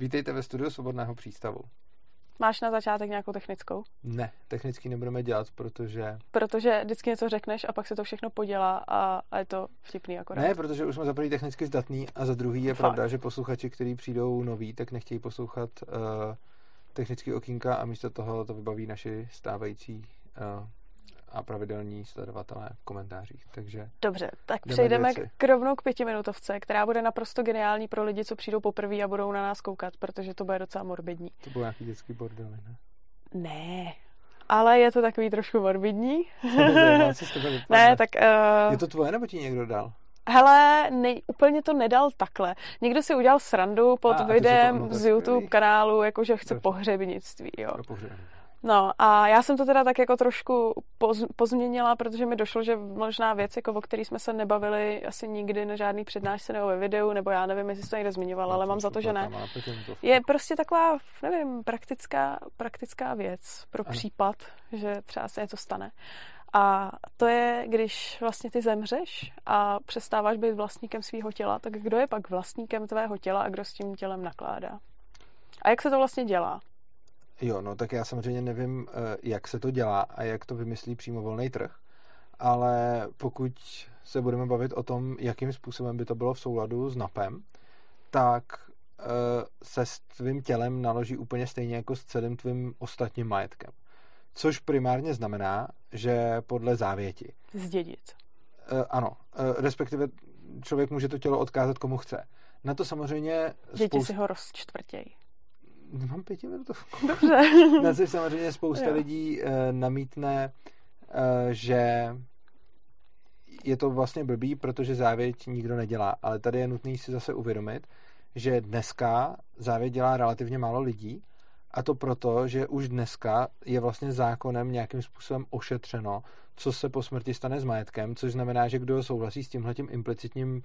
Vítejte ve studiu Svobodného přístavu. Máš na začátek nějakou technickou? Ne, technicky nebudeme dělat, protože... Protože vždycky něco řekneš a pak se to všechno podělá a, a je to vtipný akorát. Ne, protože už jsme za prvý technicky zdatný a za druhý je Fakt. pravda, že posluchači, kteří přijdou noví, tak nechtějí poslouchat uh, technický okýnka a místo toho to vybaví naši stávající uh, a pravidelní sledovatelé v komentářích. Takže Dobře, tak přejdeme věci. k rovnou k pětiminutovce, která bude naprosto geniální pro lidi, co přijdou poprvé a budou na nás koukat, protože to bude docela morbidní. To byl nějaký dětský bordel, ne? Ne, ale je to takový trošku morbidní. ne, tak... Uh... Je to tvoje, nebo ti někdo dal? Hele, ne, úplně to nedal takhle. Někdo si udělal srandu pod a, videem a z YouTube kanálu, jakože chce pohřebnictví, jo. No a já jsem to teda tak jako trošku poz, pozměnila, protože mi došlo, že možná věc, jako o který jsme se nebavili asi nikdy na žádný přednášce nebo ve videu, nebo já nevím, jestli jsi to někde zmiňoval, no, ale mám za to, že ne. Je prostě taková, nevím, praktická, praktická věc pro případ, že třeba se něco stane. A to je, když vlastně ty zemřeš a přestáváš být vlastníkem svého těla, tak kdo je pak vlastníkem tvého těla a kdo s tím tělem nakládá? A jak se to vlastně dělá? Jo, no tak já samozřejmě nevím, eh, jak se to dělá a jak to vymyslí přímo volný trh, ale pokud se budeme bavit o tom, jakým způsobem by to bylo v souladu s NAPem, tak eh, se s tvým tělem naloží úplně stejně jako s celým tvým ostatním majetkem. Což primárně znamená, že podle závěti. Zdědit. Uh, ano, respektive člověk může to tělo odkázat komu chce. Na to samozřejmě... Děti spoust... si ho rozčtvrtějí. Mám pětiminutovku. Dobře. Na což samozřejmě spousta jo. lidí uh, namítne, uh, že je to vlastně blbý, protože závěť nikdo nedělá. Ale tady je nutný si zase uvědomit, že dneska závěť dělá relativně málo lidí a to proto, že už dneska je vlastně zákonem nějakým způsobem ošetřeno, co se po smrti stane s majetkem, což znamená, že kdo souhlasí s tímhletím implicitním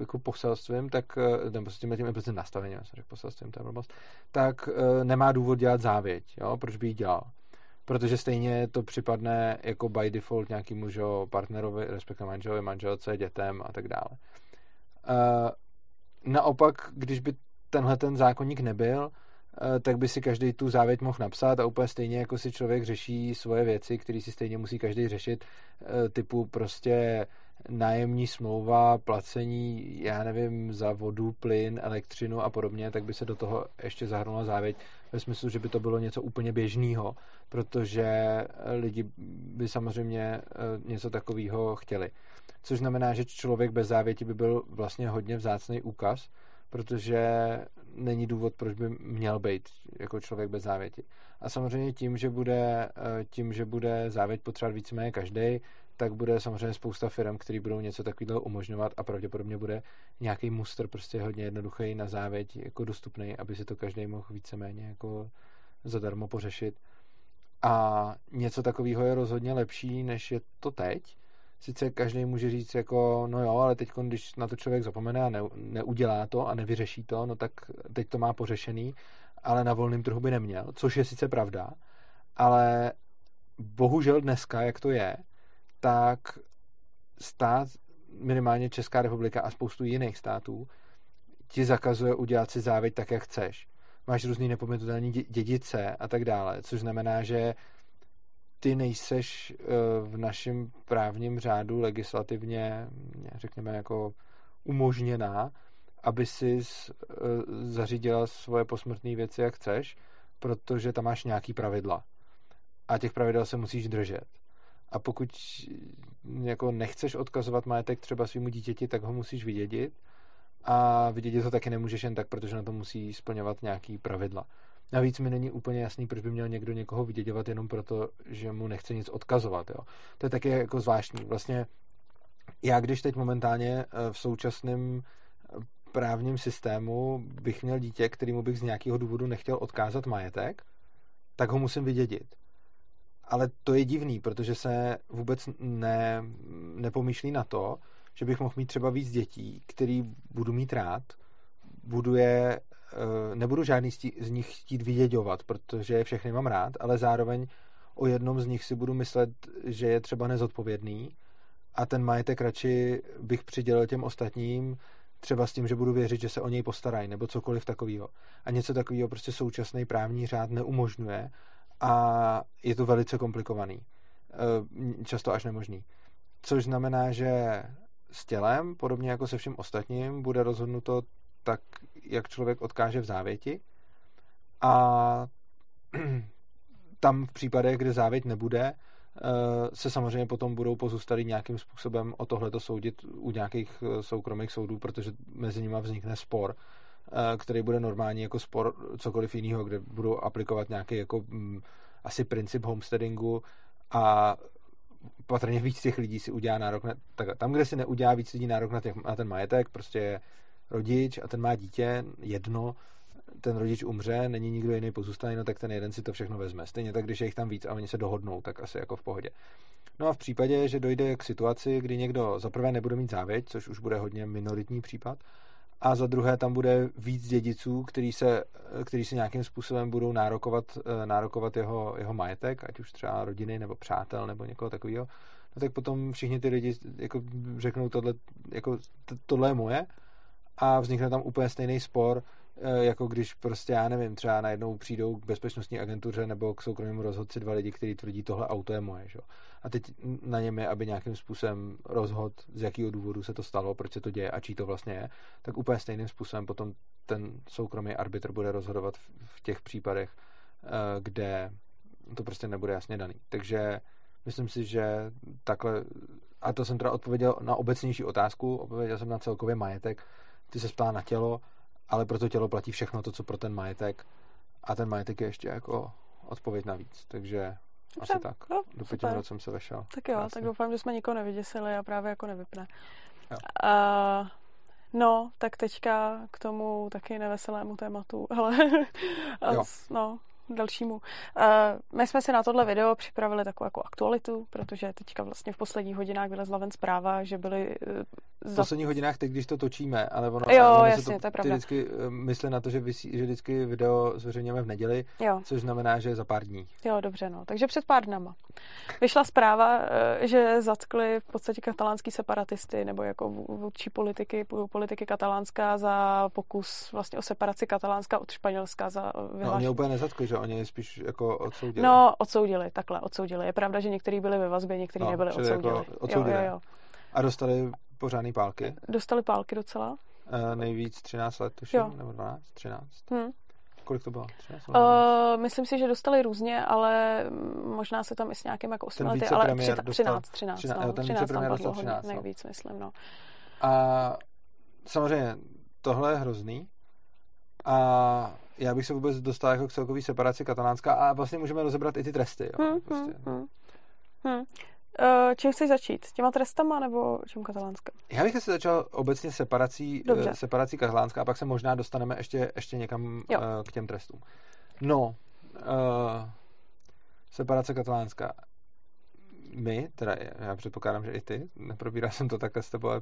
jako poselstvím, tak, eh, nebo s tímhletím implicitním nastavením, jsem řekl poselstvím, to je blbost, tak eh, nemá důvod dělat závěť, jo? proč by ji dělal? Protože stejně to připadne jako by default nějakýmu že, partnerovi, respektive manželovi, manželce, dětem a tak dále. Uh, naopak, když by tenhle ten zákonník nebyl, Eh, tak by si každý tu závěť mohl napsat a úplně stejně jako si člověk řeší svoje věci, které si stejně musí každý řešit, eh, typu prostě nájemní smlouva, placení, já nevím, za vodu, plyn, elektřinu a podobně, tak by se do toho ještě zahrnula závěť ve smyslu, že by to bylo něco úplně běžného, protože lidi by samozřejmě eh, něco takového chtěli. Což znamená, že člověk bez závěti by byl vlastně hodně vzácný úkaz, protože není důvod, proč by měl být jako člověk bez závěti. A samozřejmě tím, že bude, eh, tím, že bude závěť potřebovat víceméně každý, tak bude samozřejmě spousta firm, které budou něco takového umožňovat a pravděpodobně bude nějaký muster prostě hodně jednoduchý na závěť jako dostupný, aby si to každý mohl víceméně jako zadarmo pořešit. A něco takového je rozhodně lepší, než je to teď, sice každý může říct jako, no jo, ale teď, když na to člověk zapomene a ne, neudělá to a nevyřeší to, no tak teď to má pořešený, ale na volném trhu by neměl, což je sice pravda, ale bohužel dneska, jak to je, tak stát, minimálně Česká republika a spoustu jiných států, ti zakazuje udělat si závěť tak, jak chceš. Máš různý nepomenutelné dědice a tak dále, což znamená, že ty nejseš eh, v našem právním řádu legislativně, řekněme, jako umožněná, aby si eh, zařídila svoje posmrtné věci, jak chceš, protože tam máš nějaký pravidla. A těch pravidel se musíš držet. A pokud jako nechceš odkazovat majetek třeba svýmu dítěti, tak ho musíš vydědit. A vydědit ho taky nemůžeš jen tak, protože na to musí splňovat nějaký pravidla. Navíc mi není úplně jasný, proč by měl někdo někoho vyděděvat jenom proto, že mu nechce nic odkazovat. Jo. To je taky jako zvláštní. Vlastně já když teď momentálně eh, v současném eh, právním systému bych měl dítě, kterýmu bych z nějakého důvodu nechtěl odkázat majetek, tak ho musím vydědit. Ale to je divný, protože se vůbec ne, nepomýšlí na to, že bych mohl mít třeba víc dětí, který budu mít rád, budu je Eh, nebudu žádný z nich chtít vyděďovat, protože je všechny mám rád, ale zároveň o jednom z nich si budu myslet, že je třeba nezodpovědný. A ten majetek radši bych přidělil těm ostatním, třeba s tím, že budu věřit, že se o něj postarají, nebo cokoliv takového. A něco takového prostě současný právní řád neumožňuje a je to velice komplikovaný. Eh, často až nemožný. Což znamená, že s tělem, podobně jako se vším ostatním, bude rozhodnuto tak, jak člověk odkáže v závěti. A tam v případech, kde závěť nebude, eh, se samozřejmě potom budou pozůstalí nějakým způsobem o tohleto soudit u nějakých eh, soukromých soudů, protože mezi nimi vznikne spor, který bude normální jako spor cokoliv jiného, kde budou aplikovat nějaký jako mm, asi princip homesteadingu a patrně víc těch lidí si udělá nárok na, tak, tam, kde si neudělá víc lidí nárok na, těch, na ten majetek, prostě rodič a ten má dítě, jedno, ten rodič umře, není nikdo jiný pozůstalý, no tak ten jeden si to všechno vezme. Stejně tak, když je jich tam víc a oni se dohodnou, tak asi jako v pohodě. No a v případě, že dojde k situaci, kdy někdo za prvé nebude mít závěť, což už bude hodně minoritní případ, a za druhé tam bude víc dědiců, který se, který se nějakým způsobem budou nárokovat, eh, nárokovat jeho, jeho majetek, ať už třeba rodiny nebo přátel nebo někoho takového, no tak potom všichni ty lidi jako řeknou tohle, jako tohle je moje. A vznikne tam úplně stejný spor, Eh, jako když prostě, já nevím, třeba najednou přijdou k bezpečnostní agentuře nebo k soukromému rozhodci dva lidi, kteří tvrdí, tohle auto je moje. Že? A teď na něm je, aby nějakým způsobem rozhod, z jakého důvodu se to stalo, proč se to děje a čí to vlastně je, tak úplně stejným způsobem potom ten soukromý arbitr bude rozhodovat v těch případech, eh, kde to prostě nebude jasně daný. Takže myslím si, že takhle, a to jsem teda odpověděl na obecnější otázku, odpověděl jsem na celkově majetek, ty se ptá na tělo, ale pro to tělo platí všechno to, co pro ten majetek. A ten majetek je ještě jako odpověď navíc. Takže Dobře, asi tak. No, Do pěti minut jsem se vešel. Tak jo, Krásně. tak doufám, že jsme nikoho nevyděsili a právě jako nevypne. Jo. Uh, no, tak teďka k tomu taky neveselému tématu, ale no, dalšímu. Uh, my jsme si na tohle video připravili takovou jako aktualitu, protože teďka vlastně v posledních hodinách vylezla ven zpráva, že byly... Uh, za... V posledních hodinách teď, když to točíme, ale ono, jo, ono jasně, to, to je pravda. vždycky eh, myslí na to, že, vysí, že vždycky video zveřejňujeme v neděli, jo. což znamená, že je za pár dní. Jo, dobře, no. Takže před pár dnama. Vyšla zpráva, že zatkli v podstatě katalánský separatisty, nebo jako vůdčí politiky, politiky katalánská za pokus vlastně o separaci katalánska od Španělska za vyhlášení. No, oni úplně nezatkli, že že oni spíš jako odsoudili. No, odsoudili, takhle, odsoudili. Je pravda, že někteří byli ve vazbě, někteří no, nebyli odsoudili. Jako odsoudili. Jo, jo, jo. A dostali pořádný pálky? Dostali pálky docela. Uh, nejvíc 13 let, tuším, jo. nebo 12, 13. Hmm. Kolik to bylo? 13, uh, myslím si, že dostali různě, ale možná se tam i s nějakým jako 8 lety, ale 13, 13, 13, 13, no, ten 13 tam dostal 13, hodně, no. nejvíc, myslím, no. A samozřejmě tohle je hrozný a já bych se vůbec dostal jako k celkový separaci katalánská a vlastně můžeme rozebrat i ty tresty. Jo, hmm, prostě. hmm, hmm. Uh, čím chceš začít? Těma trestama nebo čím katalánská? Já bych se začal obecně separací, uh, separací katalánská a pak se možná dostaneme ještě, ještě někam uh, k těm trestům. No, uh, separace katalánská. My, teda já předpokládám, že i ty, neprobíral jsem to takhle s tebou, ale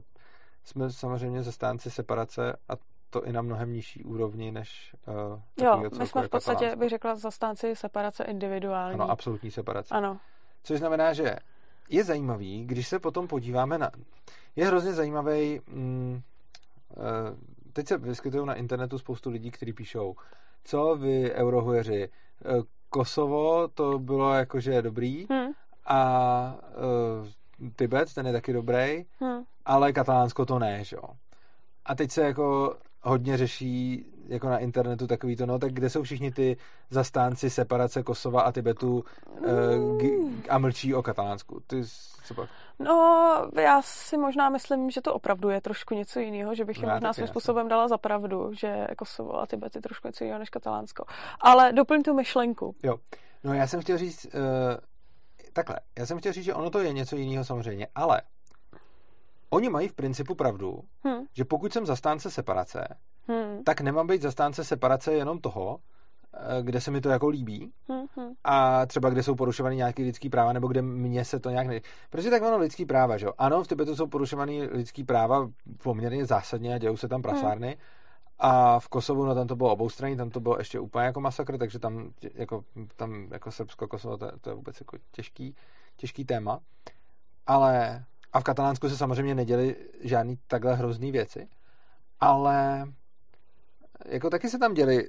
jsme samozřejmě zastánci separace a to i na mnohem nižší úrovni než uh, Jo, my jsme v podstatě, bych řekla, zastánci separace individuální. Ano, absolutní separace. Ano. Což znamená, že je zajímavý, když se potom podíváme na... Je hrozně zajímavý... Mm, uh, teď se vyskytují na internetu spoustu lidí, kteří píšou, co vy eurohujeři, uh, Kosovo to bylo jakože dobrý hmm. a uh, Tibet, ten je taky dobrý, hmm. ale Katalánsko to ne, že jo. A teď se jako hodně řeší jako na internetu takový to, no tak kde jsou všichni ty zastánci separace Kosova a Tibetu uh, a mlčí o Katalánsku? Ty co pak? No, já si možná myslím, že to opravdu je trošku něco jiného, že bych jim no, možná svým způsobem dala za pravdu, že Kosovo a Tibet je trošku něco jiného než Katalánsko. Ale doplň tu myšlenku. Jo. No já jsem chtěl říct, uh, takhle, já jsem chtěl říct, že ono to je něco jiného samozřejmě, ale Oni mají v principu pravdu, hmm. že pokud jsem zastánce separace, hmm. tak nemám být zastánce separace jenom toho, eh, kde se mi to jako líbí hmm. a třeba kde jsou porušovány nějaké lidské práva nebo kde mně se to nějak ne... Protože tak ono lidský práva, že jo? Ano, v Tibetu jsou porušovány lidský práva poměrně zásadně a dějou se tam prasárny hmm. a v Kosovu, no tam to bylo oboustranný, tam to bylo ještě úplně jako masakr, takže tam jako, tam jako Srbsko, Kosovo, to, to je vůbec jako těžký, těžký téma. Ale a v Katalánsku se samozřejmě neděli žádný takhle hrozný věci. ale jako taky se tam děli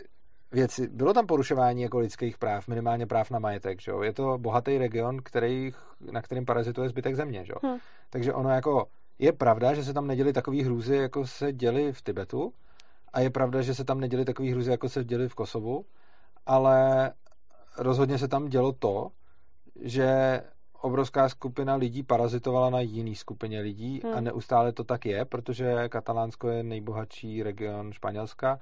věci. Bylo tam porušování jako lidských práv, minimálně práv na majetek, že jo? Je to bohatý region, který, na kterým parazituje zbytek země, že jo? Hmm. Takže ono jako je pravda, že se tam neděli takový hrůzy, jako se děli v Tibetu a je pravda, že se tam neděli takový hrůzy, jako se děli v Kosovu, ale rozhodně se tam dělo to, že obrovská skupina lidí parazitovala na jiný skupině lidí hmm. a neustále to tak je, protože Katalánsko je nejbohatší region Španělska.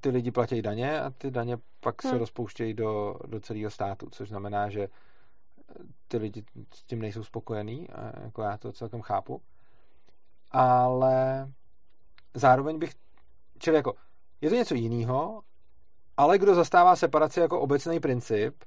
Ty lidi platí daně a ty daně pak hmm. se rozpouštějí do, do celého státu, což znamená, že ty lidi s tím nejsou spokojení, jako já to celkem chápu. Ale zároveň bych, čili jako, je to něco jiného, ale kdo zastává separaci jako obecný princip,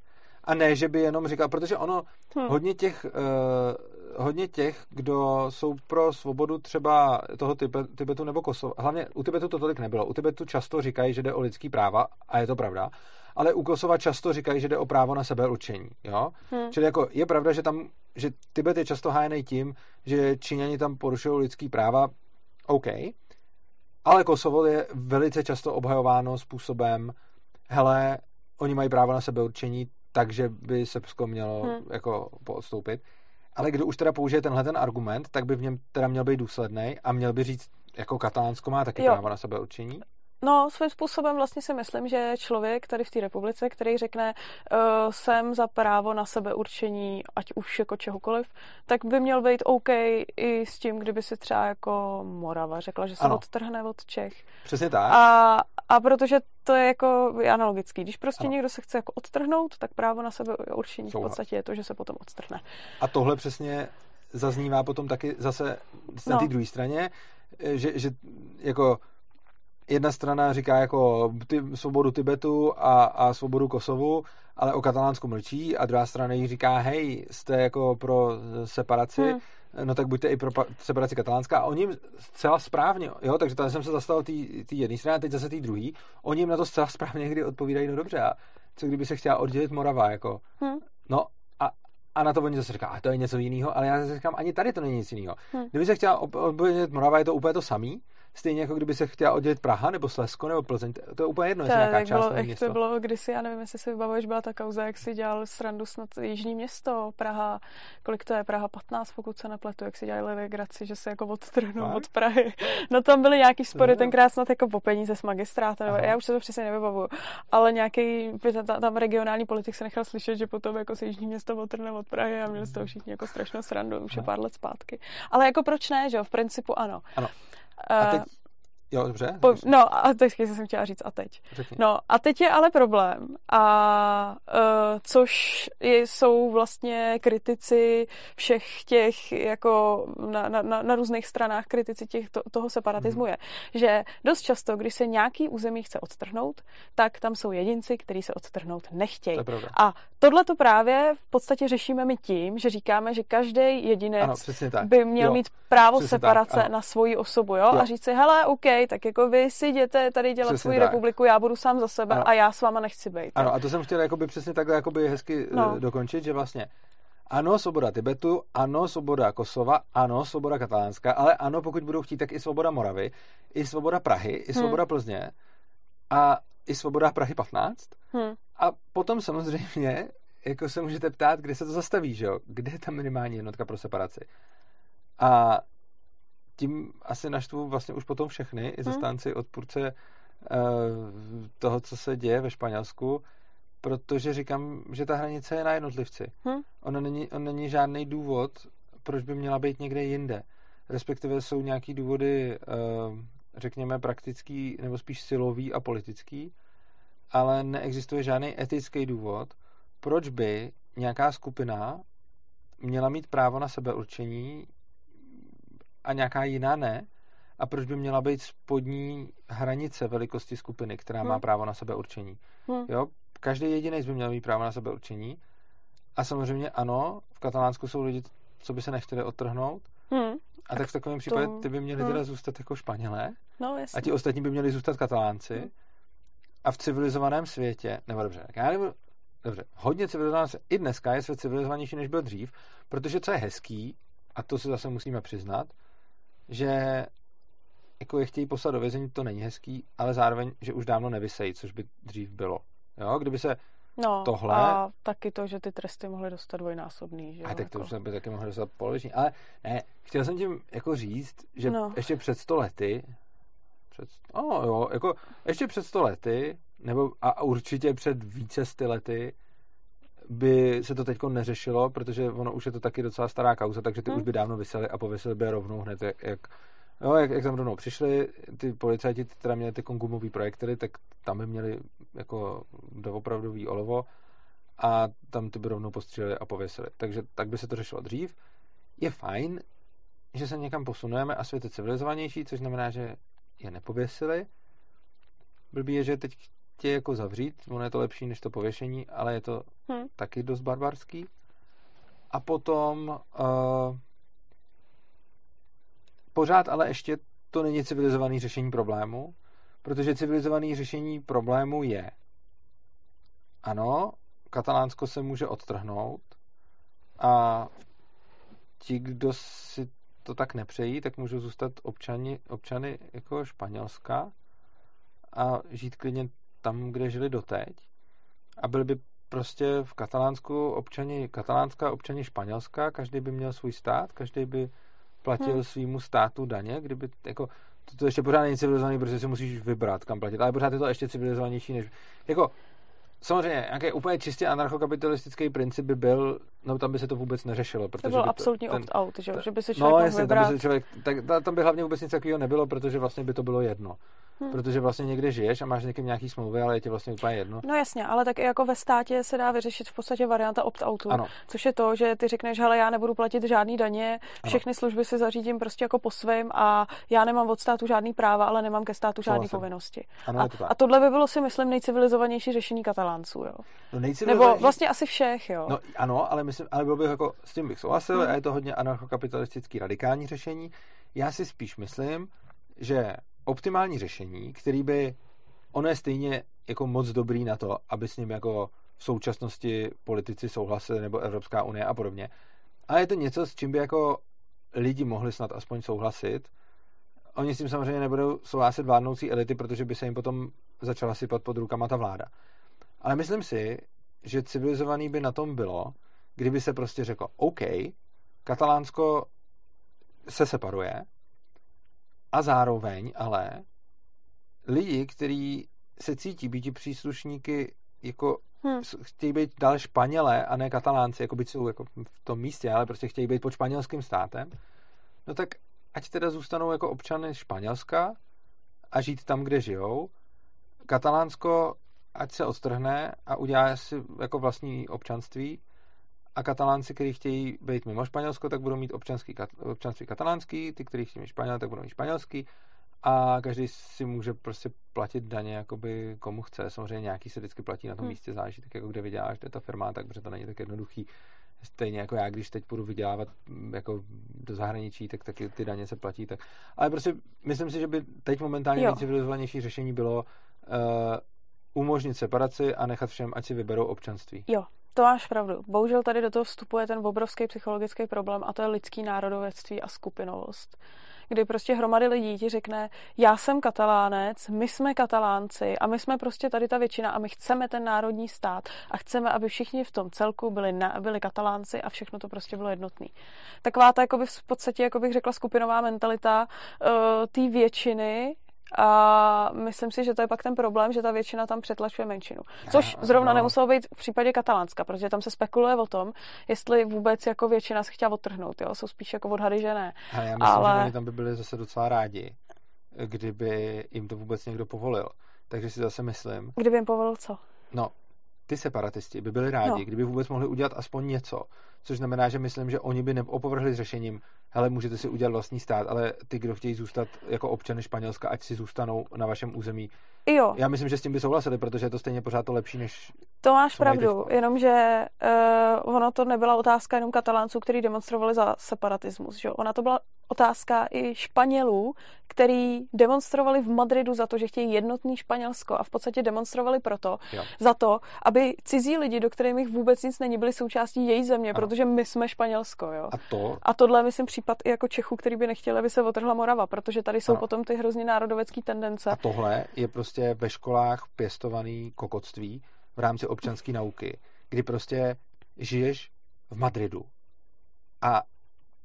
a ne, že by jenom říkal, protože ono, hmm. hodně těch, uh, hodně těch, kdo jsou pro svobodu třeba toho Tibetu nebo Kosova, hlavně u Tibetu to tolik nebylo. U Tibetu často říkají, že jde o lidský práva, a je to pravda, ale u Kosova často říkají, že jde o právo na sebeurčení. Jo? Hmm. Čili jako je pravda, že tam, že Tibet je často hájený tím, že Číňani tam porušují lidský práva, OK, ale Kosovo je velice často obhajováno způsobem, hele, oni mají právo na sebeurčení, takže by Srbsko mělo hmm. jako poodstoupit. Ale kdo už teda použije tenhle ten argument, tak by v něm teda měl být důsledný a měl by říct, jako Katalánsko má taky jo. právo na sebeurčení. No, svým způsobem vlastně si myslím, že člověk tady v té republice, který řekne, uh, jsem za právo na sebeurčení, ať už jako čehokoliv, tak by měl být OK i s tím, kdyby si třeba jako Morava řekla, že se ano. odtrhne od Čech. Přesně tak. A, a protože to je jako analogický. Když prostě ano. někdo se chce jako odtrhnout, tak právo na sebeurčení Souhlas. v podstatě je to, že se potom odtrhne. A tohle přesně zaznívá potom taky zase na no. té druhé straně, že, že jako jedna strana říká jako ty, svobodu Tibetu a, a svobodu Kosovu, ale o Katalánsku mlčí a druhá strana jí říká, hej, jste jako pro separaci, hmm. No tak buďte i pro separaci katalánská. A oni zcela správně, jo, takže tady jsem se zastal té jedné strany a teď zase té druhé, oni jim na to zcela správně někdy odpovídají, no dobře, a co kdyby se chtěla oddělit Morava, jako, hmm. no a, a na to oni zase říká, a to je něco jiného, ale já zase říkám, ani tady to není nic jiného. Hmm. Kdyby se chtěla oddělit Morava, je to úplně to samý, Stejně jako kdyby se chtěla oddělit Praha nebo Slesko nebo Plzeň, to je úplně jedno, jestli nějaká část bylo, jak to bylo kdysi, já nevím, jestli si vybavuješ, byla ta kauza, jak si dělal srandu snad jižní město, Praha, kolik to je, Praha 15, pokud se nepletu, jak si dělali legraci, že se jako odtrhnou od Prahy. No tam byly nějaký spory, no. tenkrát snad jako po peníze s magistrátem, já už se to přesně nevybavuju, ale nějaký, tam regionální politik se nechal slyšet, že potom jako se jižní město odtrhne od Prahy a měli z toho všichni jako strašnou srandu, už je pár let zpátky. Ale jako proč ne, že jo, v principu ano. Ano. A teď, Jo, dobře. Po, no a teď jsem chtěla říct a teď. Řekni. No a teď je ale problém, a uh, což je, jsou vlastně kritici všech těch, jako na, na, na, na různých stranách kritici těch, to, toho separatismu hmm. je, že dost často, když se nějaký území chce odtrhnout, tak tam jsou jedinci, kteří se odtrhnout nechtějí. To a tohle to právě v podstatě řešíme my tím, že říkáme, že každý jedinec ano, by měl jo, mít právo separace tak, na svoji osobu, jo? jo? A říct si, hele, OK, tak jako vy si jděte tady dělat přesně svou republiku, já budu sám za sebe ano. a já s váma nechci být. Ano, a to jsem chtěl jakoby přesně takhle jakoby hezky no. Eh, dokončit, že vlastně ano, svoboda Tibetu, ano, svoboda Kosova, ano, svoboda Katalánska, ale ano, pokud budou chtít, tak i svoboda Moravy, i svoboda Prahy, i svoboda hmm. Plzně a i svoboda Prahy 15. Hmm. A potom samozřejmě jako se můžete ptát, kde se to zastaví, že jo? Kde je ta minimální jednotka pro separaci? A tím asi naštvu vlastně už potom všechny, i zastánci hmm. odpůrce uh, toho, co se děje ve Španělsku, protože říkám, že ta hranice je na jednotlivci. Hmm. Ono není, on není žádný důvod, proč by měla být někde jinde. Respektive jsou nějaký důvody, uh, řekněme, praktický, nebo spíš silový a politický, ale neexistuje žádný etický důvod, proč by nějaká skupina měla mít právo na sebeurčení a nějaká jiná ne? A proč by měla být spodní hranice velikosti skupiny, která hmm. má právo na sebeurčení? Hmm. Jo? Každý jediný by měl mít právo na sebeurčení. A samozřejmě ano, v Katalánsku jsou lidi, co by se nechtěli odtrhnout. Hmm. A tak v takovém případě ty by měli hmm. teda zůstat jako Španělé. No, a ti ostatní by měli zůstat Katalánci. Hmm. A v civilizovaném světě, nebo dobře, tak já nebudu, dobře, hodně civilizované, i dneska je svět civilizovanější, než byl dřív, protože co je hezký, a to si zase musíme přiznat, že jako je chtějí poslat do vězení, to není hezký, ale zároveň, že už dávno nevysejí, což by dřív bylo. Jo, kdyby se no, tohle... a taky to, že ty tresty mohly dostat dvojnásobný, že A tak to jako... už by taky mohly dostat poloviční. Ale ne, chtěl jsem tím jako říct, že no. ještě před sto lety, před, no jo, jako ještě před sto lety, nebo a určitě před více sty lety, by se to teď neřešilo, protože ono už je to taky docela stará kauza, takže ty hmm. už by dávno vysely a pověsili by rovnou hned, jak, jak Jo, jak, jak tam rovnou přišli, ty policajti teda měli ty gumový projektory, tak tam by měli jako doopravdový olovo a tam ty by rovnou postříleli a pověsili. Takže tak by se to řešilo dřív. Je fajn, že se někam posunujeme a svět je civilizovanější, což znamená, že je nepověsili. Blbý je, že teď chtějí jako zavřít, ono je to lepší než to pověšení, ale je to hmm. taky dost barbarský. A potom uh, pořád ale ještě to není civilizovaný řešení problému, protože civilizovaný řešení problému je ano, Katalánsko se může odtrhnout a ti, kdo si to tak nepřejí, tak můžou zůstat občani, občany jako Španělska a žít klidně tam, kde žili doteď a byli by prostě v Katalánsku občani Katalánska, občani Španělska, každý by měl svůj stát, každý by platil hmm. svýmu státu daně, kdyby jako to, to ještě pořád není civilizovaný, protože si musíš vybrat, kam platit, ale pořád je to ještě civilizovanější než, jako Samozřejmě, nějaký úplně čistě anarchokapitalistický princip by byl, no tam by se to vůbec neřešilo. Protože to byl by absolutní opt-out, že, že by se člověk No jasně, tam by se člověk, tak, tam by hlavně vůbec nic takového nebylo, protože vlastně by to bylo jedno. Hmm. Protože vlastně někde žiješ a máš někým nějaký smlouvy, ale je ti vlastně úplně jedno. No jasně, ale tak i jako ve státě se dá vyřešit v podstatě varianta opt-outu, ano. což je to, že ty řekneš, hele, já nebudu platit žádný daně, všechny ano. služby si zařídím prostě jako po svém a já nemám od státu žádný práva, ale nemám ke státu žádné vlastně. povinnosti. Ano, a, to a tohle by bylo si myslím nejcivilizovanější řešení katalánců, jo. No Nebo vlastně asi všech, jo. No ano, ale myslím, ale bylo bych jako, s tím bych souhlasil hmm. a je to hodně anarchokapitalistický radikální řešení. Já si spíš myslím, že optimální řešení, který by, ono je stejně jako moc dobrý na to, aby s ním jako v současnosti politici souhlasili, nebo Evropská unie a podobně. A je to něco, s čím by jako lidi mohli snad aspoň souhlasit. Oni s tím samozřejmě nebudou souhlasit vládnoucí elity, protože by se jim potom začala sypat pod rukama ta vláda. Ale myslím si, že civilizovaný by na tom bylo, kdyby se prostě řeklo, OK, Katalánsko se separuje, a zároveň ale lidi, kteří se cítí být příslušníky jako hmm. chtějí být dále Španělé a ne Katalánci, jako byť jsou jako v tom místě, ale prostě chtějí být pod španělským státem, no tak ať teda zůstanou jako občany Španělska a žít tam, kde žijou. Katalánsko ať se odtrhne a udělá si jako vlastní občanství a katalánci, kteří chtějí být mimo Španělsko, tak budou mít občanský, občanství katalánský, ty, kteří chtějí mít Španěl, tak budou mít španělský a každý si může prostě platit daně jakoby komu chce. Samozřejmě nějaký se vždycky platí na tom hmm. místě, záleží tak jako kde vyděláš, kde je ta firma, tak protože to není tak jednoduchý. Stejně jako já, když teď půjdu vydělávat mm, jako do zahraničí, tak taky ty daně se platí. Tak. Ale prostě myslím si, že by teď momentálně nejcivilizovanější řešení bylo uh, umožnit separaci a nechat všem, ať si vyberou občanství. Jo, to máš pravdu. Bohužel tady do toho vstupuje ten obrovský psychologický problém a to je lidský národovectví a skupinovost. Kdy prostě hromady lidí ti řekne, já jsem katalánec, my jsme katalánci a my jsme prostě tady ta většina a my chceme ten národní stát a chceme, aby všichni v tom celku byli, na, byli katalánci a všechno to prostě bylo jednotný. Taková ta, jakoby v podstatě, jako bych řekla, skupinová mentalita uh, té většiny a myslím si, že to je pak ten problém, že ta většina tam přetlačuje menšinu. Což zrovna no. nemuselo být v případě Katalánska, protože tam se spekuluje o tom, jestli vůbec jako většina se chtěla odtrhnout. Jo? Jsou spíš jako odhady, že ne. A já myslím, Ale... že oni tam by byli zase docela rádi, kdyby jim to vůbec někdo povolil. Takže si zase myslím... Kdyby jim povolil co? No, ty separatisti by byli rádi, no. kdyby vůbec mohli udělat aspoň něco. Což znamená, že myslím, že oni by neopovrhli s řešením, hele, můžete si udělat vlastní stát, ale ty, kdo chtějí zůstat jako občany Španělska, ať si zůstanou na vašem území. Jo. Já myslím, že s tím by souhlasili, protože je to stejně pořád to lepší, než. To máš pravdu, jenomže uh, ono to nebyla otázka jenom katalánců, kteří demonstrovali za separatismus. Že? Ona to byla otázka i Španělů, který demonstrovali v Madridu za to, že chtějí jednotný Španělsko a v podstatě demonstrovali proto, jo. za to, aby cizí lidi, do kterých vůbec nic není, byli součástí její země, ano. protože my jsme Španělsko. Jo? A to? A tohle, myslím, případ i jako Čechů, který by nechtěli, aby se otrhla Morava, protože tady jsou no. potom ty hrozně národovecké tendence. A tohle je prostě ve školách pěstovaný kokotství v rámci občanské nauky, kdy prostě žiješ v Madridu a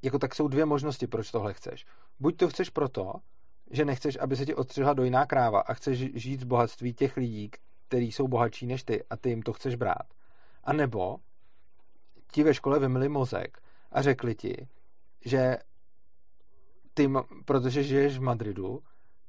jako tak jsou dvě možnosti, proč tohle chceš. Buď to chceš proto, že nechceš, aby se ti odstřihla dojná kráva a chceš žít z bohatství těch lidí, kteří jsou bohatší než ty a ty jim to chceš brát. A nebo ti ve škole vymili mozek a řekli ti, že ty, protože žiješ v Madridu,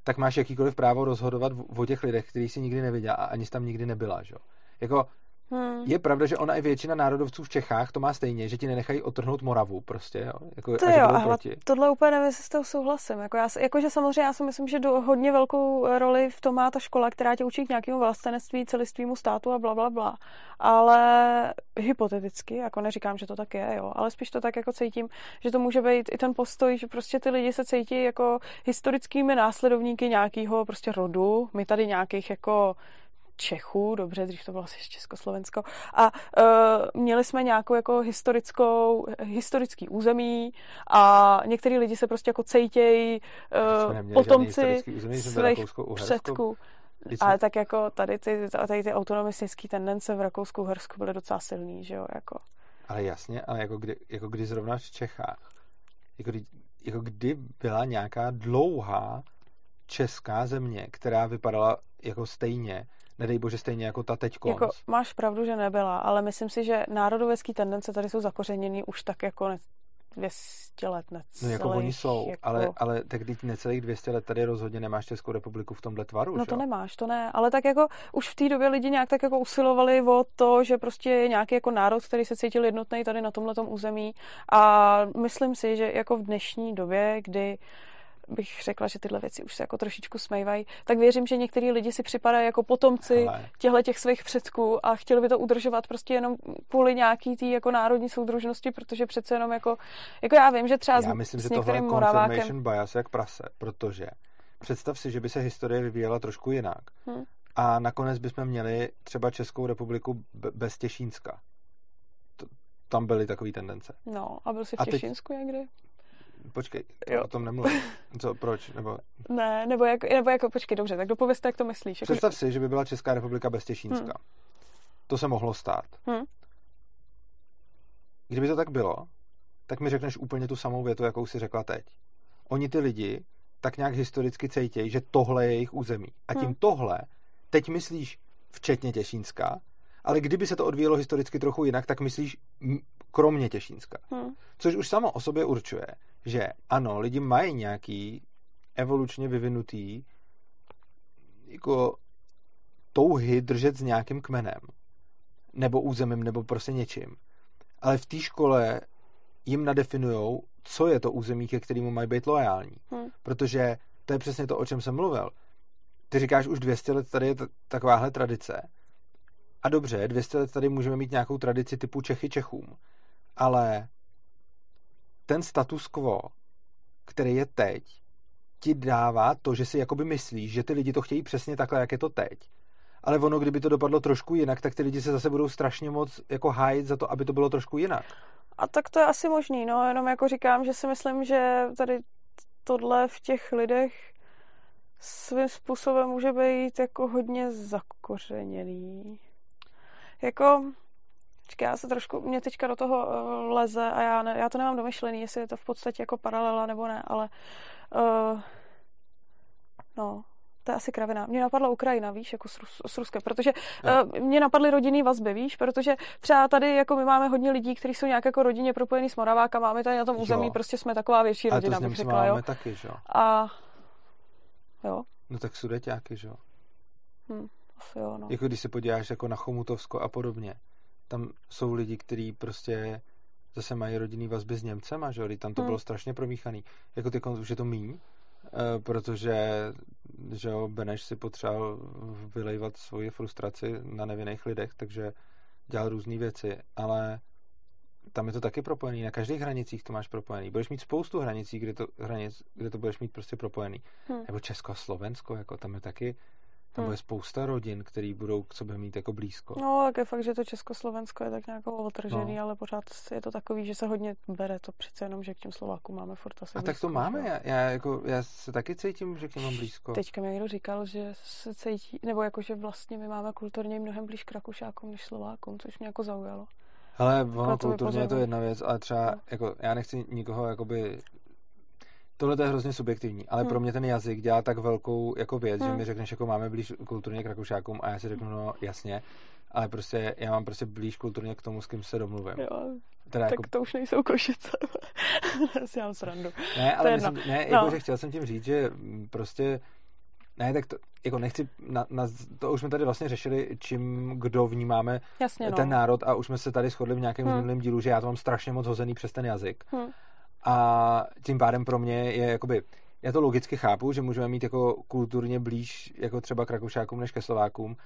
tak máš jakýkoliv právo rozhodovat o těch lidech, který si nikdy neviděla a ani jsi tam nikdy nebyla, že? Jako Hmm. Je pravda, že ona i většina národovců v Čechách to má stejně, že ti nenechají otrhnout Moravu prostě, jo? Jako, to jo, ale tohle úplně nevím, jestli s tou souhlasím. Jako já, jakože samozřejmě já si myslím, že do, hodně velkou roli v tom má ta škola, která tě učí k nějakému vlastenectví, celistvímu státu a bla, bla, bla. Ale hypoteticky, jako neříkám, že to tak je, jo, ale spíš to tak jako cítím, že to může být i ten postoj, že prostě ty lidi se cítí jako historickými následovníky nějakého prostě rodu, my tady nějakých jako Čechů, dobře, dřív to bylo asi Československo, a uh, měli jsme nějakou jako historickou, historický území a některý lidi se prostě jako cejtějí uh, potomci svých předků. Ale tak jako tady ty, tady ty autonomistické tendence v Rakousku Uhersku byly docela silný, že jo, jako. Ale jasně, ale jako kdy, jako kdy zrovna v Čechách, jako kdy, jako kdy byla nějaká dlouhá česká země, která vypadala jako stejně, nedej bože stejně jako ta teď Jako, máš pravdu, že nebyla, ale myslím si, že národovecké tendence tady jsou zakořeněny už tak jako ne, 200 let, necelých, No jako oni jsou, jako... ale, ale tak teď necelých 200 let tady rozhodně nemáš Českou republiku v tomhle tvaru, No že? to nemáš, to ne, ale tak jako už v té době lidi nějak tak jako usilovali o to, že prostě je nějaký jako národ, který se cítil jednotný tady na tomhle území a myslím si, že jako v dnešní době, kdy uh, bych řekla, že tyhle věci už se jako trošičku smejvají, tak věřím, že některý lidi si připadají jako potomci těchto těch svých předků a chtěli by to udržovat prostě jenom kvůli nějaký tý jako národní soudružnosti, protože přece jenom jako, jako já vím, že třeba já myslím, s, že některým Moravákem... bias jak prase, protože představ si, že by se historie vyvíjela trošku jinak. Hmm. A nakonec bychom měli třeba Českou republiku bez Těšínska. tam byly takové tendence. No, a byl jsi v a Těšínsku teď... někdy? Počkej, jo. o tom nemluvím. Co, proč? Nebo... Ne, nebo jako, nebo jako, počkej, dobře, tak dopovězte, jak to myslíš. Jako... Představ si, že by byla Česká republika bez Těšínska. Hmm. To se mohlo stát. Hmm. Kdyby to tak bylo, tak mi řekneš úplně tu samou větu, jakou si řekla teď. Oni ty lidi tak nějak historicky cejtějí, že tohle je jejich území. A tím hmm. tohle teď myslíš včetně Těšínska, ale kdyby se to odvíjelo historicky trochu jinak, tak myslíš kromě Těšínska. Hmm. Což už samo o sobě určuje, že ano, lidi mají nějaký evolučně vyvinutý jako touhy držet s nějakým kmenem nebo územím, nebo prostě něčím. Ale v té škole jim nadefinujou, co je to území, ke kterému mají být loajální. Hmm. Protože to je přesně to, o čem jsem mluvil. Ty říkáš, už 200 let tady je t- takováhle tradice. A dobře, 200 let tady můžeme mít nějakou tradici typu Čechy Čechům. Ale ten status quo, který je teď, ti dává to, že si jakoby myslíš, že ty lidi to chtějí přesně takhle, jak je to teď. Ale ono, kdyby to dopadlo trošku jinak, tak ty lidi se zase budou strašně moc jako hájit za to, aby to bylo trošku jinak. A tak to je asi možný, no, jenom jako říkám, že si myslím, že tady tohle v těch lidech svým způsobem může být jako hodně zakořeněný. Jako, Počkej, já se trošku, mě teďka do toho uh, leze a já, ne, já to nemám domyšlený, jestli je to v podstatě jako paralela nebo ne, ale uh, no, to je asi kravina. Mě napadla Ukrajina, víš, jako s, Rus, s Ruskem, protože uh, mě napadly rodinný vazby, víš, protože třeba tady jako my máme hodně lidí, kteří jsou nějak jako rodině propojení s Moraváka, máme tady na tom území, jo. prostě jsme taková větší rodina, bych řekla, jo. taky, že jo. A jo. No tak sudeťáky, že jo. Hm, asi jo, no. Jako když se podíváš jako na Chomutovsko a podobně, tam jsou lidi, kteří prostě zase mají rodinný vazby s Němcema, že tam to hmm. bylo strašně promíchaný. Jako ty už je to míň, eh, protože že jo, Beneš si potřeboval vylejvat svoji frustraci na nevinných lidech, takže dělal různé věci, ale tam je to taky propojený. Na každých hranicích to máš propojený. Budeš mít spoustu hranicí, kde to, hranic, kde to budeš mít prostě propojený. Hmm. Nebo Česko a Slovensko, jako tam je taky Tam hmm. je spousta rodin, který budou k sobě mít jako blízko. No, tak je fakt, že to Československo je tak nějak otržený, no. ale pořád je to takový, že se hodně bere to přece jenom, že k těm Slovákům máme furt asi A blízko, tak to máme, já, já, jako, já se taky cítím, že k mám blízko. Teďka mi někdo říkal, že se cítí, nebo jako, že vlastně my máme kulturně mnohem blíž k Rakušákům než Slovákům, což mě jako zaujalo. Ale ono kulturně je to jedna věc, ale třeba, no. jako, já nechci nikoho jakoby Tohle je hrozně subjektivní, ale hmm. pro mě ten jazyk dělá tak velkou jako věc, hmm. že mi řekneš, jako máme blíž kulturně k Rakušákům a já si řeknu, no jasně, ale prostě já mám prostě blíž kulturně k tomu, s kým se domluvím. Jo. Teda tak jako... to už nejsou košice. já si mám srandu. Ne, ale myslím, ne, no. jako, že chtěl jsem tím říct, že prostě ne, tak to, jako nechci, na, na, to už jsme tady vlastně řešili, čím kdo vnímáme Jasně, ten no. národ a už jsme se tady shodli v nějakém hmm. minulém dílu, že já to mám strašně moc hozený přes ten jazyk. Hmm. A tím pádem pro mě je jakoby, já to logicky chápu, že můžeme mít jako kulturně blíž jako třeba k Rakušákům než ke Slovákům,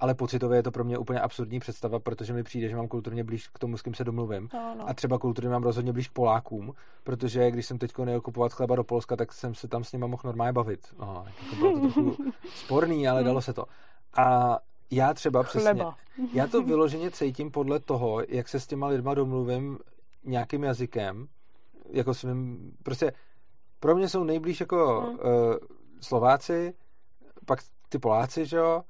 ale pocitově je to pro mě úplně absurdní představa, protože mi přijde, že mám kulturně blíž k tomu, s kým se domluvím. No, no. A třeba kulturně mám rozhodně blíž k Polákům, protože když jsem teď nejel kupovat chleba do Polska, tak jsem se tam s nimi mohl normálně bavit. No, jako bylo to trochu sporný, ale dalo se to. A já třeba Chleba. přesně, já to vyloženě cítím podle toho, jak se s těma lidma domluvím nějakým jazykem, jako svým, prostě pro mě jsou nejblíž jako hmm. uh, Slováci, pak ty Poláci, že jo,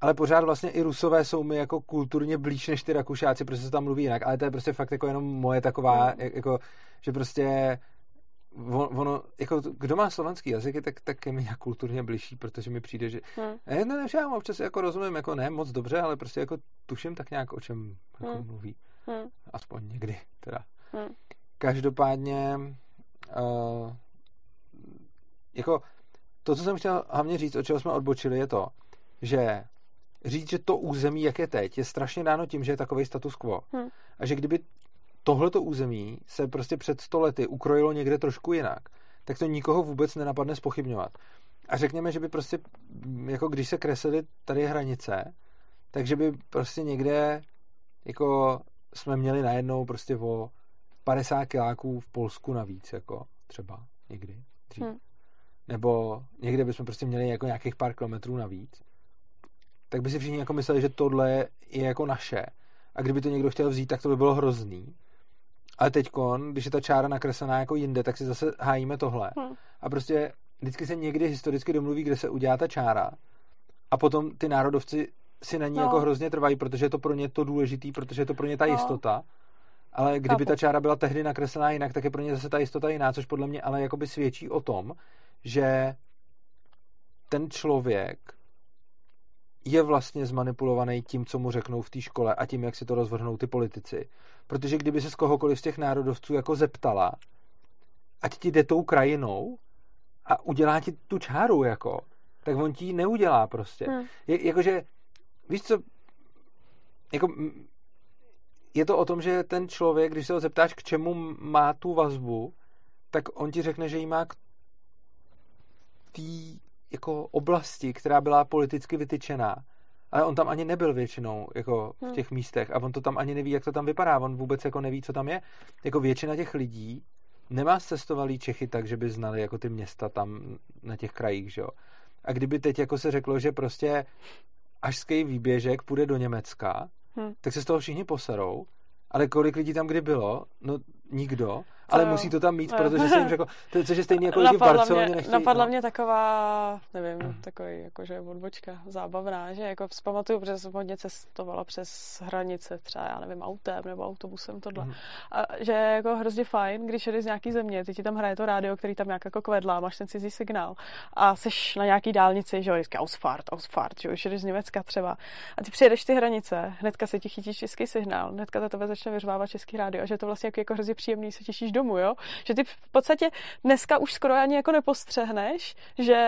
ale pořád vlastně i Rusové jsou mi jako kulturně blíž než ty Rakušáci, protože se tam mluví jinak, ale to je prostě fakt jako jenom moje taková, hmm. jako, že prostě ono, jako, kdo má slovanský jazyky, tak, tak je mi nějak kulturně blížší, protože mi přijde, že hmm. ne, ne, já občas jako rozumím, jako ne moc dobře, ale prostě jako tuším tak nějak, o čem jako hmm. mluví. Hmm. Aspoň někdy, teda. Hmm. Každopádně uh, jako to, co jsem chtěl hlavně říct, o čeho jsme odbočili, je to, že říct, že to území, jak je teď, je strašně dáno tím, že je takový status quo. Hmm. A že kdyby tohleto území se prostě před stolety ukrojilo někde trošku jinak, tak to nikoho vůbec nenapadne spochybňovat. A řekněme, že by prostě, jako když se kreslily tady hranice, takže by prostě někde jako jsme měli najednou prostě o 50 kiláků v Polsku navíc, jako třeba někdy dřív. Hmm. Nebo někde bychom prostě měli jako nějakých pár kilometrů navíc. Tak by si všichni jako mysleli, že tohle je jako naše. A kdyby to někdo chtěl vzít, tak to by bylo hrozný. Ale teď, když je ta čára nakreslená jako jinde, tak si zase hájíme tohle. Hmm. A prostě vždycky se někdy historicky domluví, kde se udělá ta čára. A potom ty národovci si na ní no. jako hrozně trvají, protože je to pro ně to důležitý, protože je to pro ně ta no. jistota. Ale kdyby ta čára byla tehdy nakreslená jinak, tak je pro ně zase ta jistota jiná, což podle mě ale jakoby svědčí o tom, že ten člověk je vlastně zmanipulovaný tím, co mu řeknou v té škole a tím, jak si to rozvrhnou ty politici. Protože kdyby se z kohokoliv z těch národovců jako zeptala, ať ti jde tou krajinou a udělá ti tu čáru, jako, tak on ti ji neudělá prostě. Hmm. Je, jakože, víš co, jako je to o tom, že ten člověk, když se ho zeptáš, k čemu má tu vazbu, tak on ti řekne, že ji má k té jako oblasti, která byla politicky vytyčená. Ale on tam ani nebyl většinou jako v hmm. těch místech a on to tam ani neví, jak to tam vypadá. On vůbec jako neví, co tam je. Jako většina těch lidí nemá cestovalý Čechy tak, že by znali jako ty města tam na těch krajích, že jo. A kdyby teď jako se řeklo, že prostě ažský výběžek půjde do Německa, hmm. tak se z toho všichni poserou. Ale kolik lidí tam kdy bylo? No nikdo ale to, musí to tam mít, protože jsem jim řekl, to je stejně jako lidi v Barceloně nechtějí. Napadla no. mě taková, nevím, mm. takový jakože odbočka zábavná, že jako vzpamatuju, protože jsem hodně cestovala přes hranice, třeba já nevím, autem nebo autobusem tohle. Mm. A že je jako hrozně fajn, když jedeš z nějaký země, ty ti tam hraje to rádio, který tam nějak jako kvedlá, máš ten cizí signál a jsi na nějaký dálnici, že jo, vždycky Ausfahrt, Ausfahrt, že jo, jedeš z Německa třeba a ty přijedeš ty hranice, hnedka se ti chytí český signál, hnedka za tebe začne vyřvávat český rádio a že to vlastně jako, jako hrozně příjemný, se těšíš domů, jo? Že ty v podstatě dneska už skoro ani jako nepostřehneš, že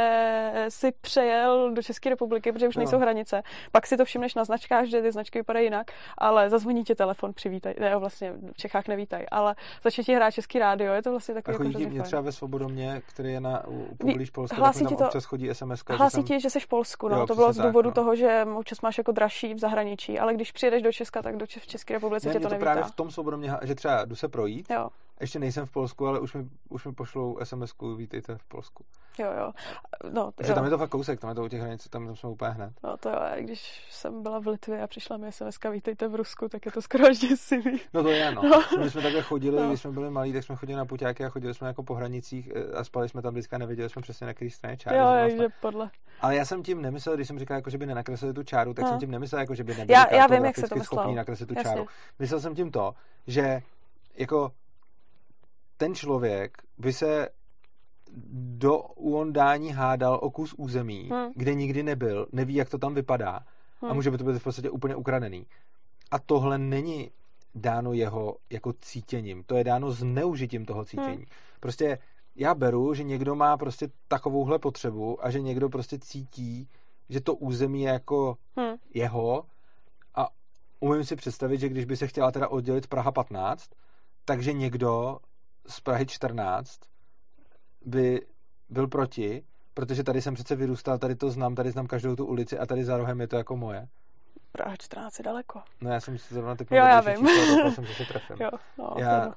si přejel do České republiky, protože už no. nejsou hranice. Pak si to všimneš na značkách, že ty značky vypadají jinak, ale zazvoní ti telefon, přivítaj. Ne, vlastně v Čechách nevítaj, ale začne ti hrát český rádio, je to vlastně takový. A chodí jako mě třeba ve Svobodomě, který je na poblíž Polska, hlásí tak ti to, občas chodí SMS. Hlásí ti, že jsi v Polsku, no. Jo, to bylo z důvodu tak, no. toho, že občas máš jako dražší v zahraničí, ale když přijedeš do Česka, tak do v České republice ne, tě to, to právě v tom Svobodomě, že třeba jdu se projít, jo ještě nejsem v Polsku, ale už mi, už mi pošlou SMS-ku, vítejte v Polsku. Jo, jo. No, Takže jo. tam je to fakt kousek, tam je to u těch hranic, tam, tam jsme úplně hned. No to jo, když jsem byla v Litvě a přišla mi sms vítejte v Rusku, tak je to skoro až děsivý. No to je, no. no. My jsme takhle chodili, no. když jsme byli malí, tak jsme chodili na puťáky a chodili jsme jako po hranicích eh, a spali jsme tam vždycky a nevěděli jsme přesně na které straně čáry. Jo, takže podle. Ale já jsem tím nemyslel, když jsem říkal, jako, že by nenakreslili tu čáru, tak no. jsem tím nemyslel, jako, že by nebyli já, já vím, jak se to schopní nakreslit tu Jasně. čáru. Myslel jsem tím to, že jako ten člověk by se do uondání hádal o kus území, hmm. kde nikdy nebyl, neví, jak to tam vypadá hmm. a může by to být v podstatě úplně ukradený. A tohle není dáno jeho jako cítěním, to je dáno zneužitím toho cítění. Hmm. Prostě já beru, že někdo má prostě takovouhle potřebu a že někdo prostě cítí, že to území je jako hmm. jeho a umím si představit, že když by se chtěla teda oddělit Praha 15, takže někdo z Prahy 14 by byl proti, protože tady jsem přece vyrůstal, tady to znám, tady znám každou tu ulici a tady za rohem je to jako moje. Praha 14 je daleko. No já jsem si zrovna typ jo, já vím. Číslo, jsem se trefil. Jo, no, já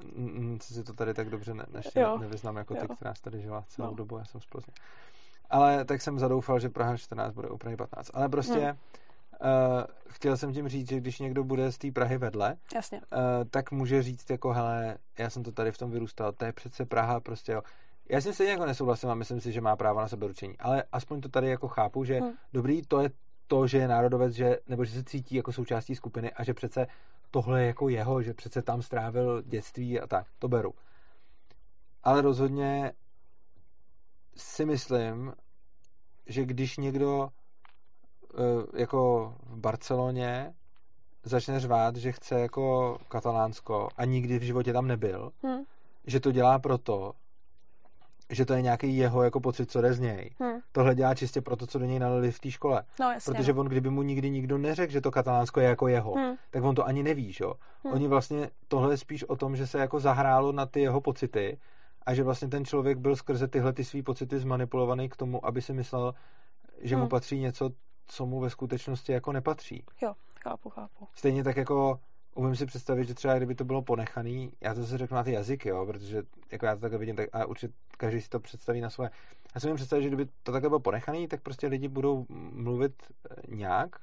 si to tady tak dobře ne, ještě jo. nevyznám jako ty, která tady žila celou no. dobu, já jsem z Plzně. Ale tak jsem zadoufal, že Praha 14 bude úplně 15. Ale prostě hmm. Uh, chtěl jsem tím říct, že když někdo bude z té Prahy vedle, Jasně. Uh, tak může říct jako, hele, já jsem to tady v tom vyrůstal, to je přece Praha, prostě jo. Já s tím stejně jako nesouhlasím a myslím si, že má právo na seberučení, ale aspoň to tady jako chápu, že hmm. dobrý, to je to, že je národovec, že, nebo že se cítí jako součástí skupiny a že přece tohle je jako jeho, že přece tam strávil dětství a tak, to beru. Ale rozhodně si myslím, že když někdo jako v Barceloně začne řvát, že chce jako katalánsko a nikdy v životě tam nebyl, hmm. že to dělá proto, že to je nějaký jeho jako pocit, co jde z něj. Hmm. Tohle dělá čistě proto, co do něj nalili v té škole. No, jasně, Protože no. on, kdyby mu nikdy nikdo neřekl, že to katalánsko je jako jeho, hmm. tak on to ani neví, že? Hmm. Oni vlastně, tohle je spíš o tom, že se jako zahrálo na ty jeho pocity a že vlastně ten člověk byl skrze tyhle ty svý pocity zmanipulovaný k tomu, aby si myslel, že hmm. mu patří něco, co mu ve skutečnosti jako nepatří. Jo, chápu, chápu. Stejně tak jako umím si představit, že třeba kdyby to bylo ponechaný, já to se řeknu na ty jazyky, jo, protože jako já to takhle vidím, tak a určitě každý si to představí na svoje. Já si umím představit, že kdyby to takhle bylo ponechaný, tak prostě lidi budou mluvit eh, nějak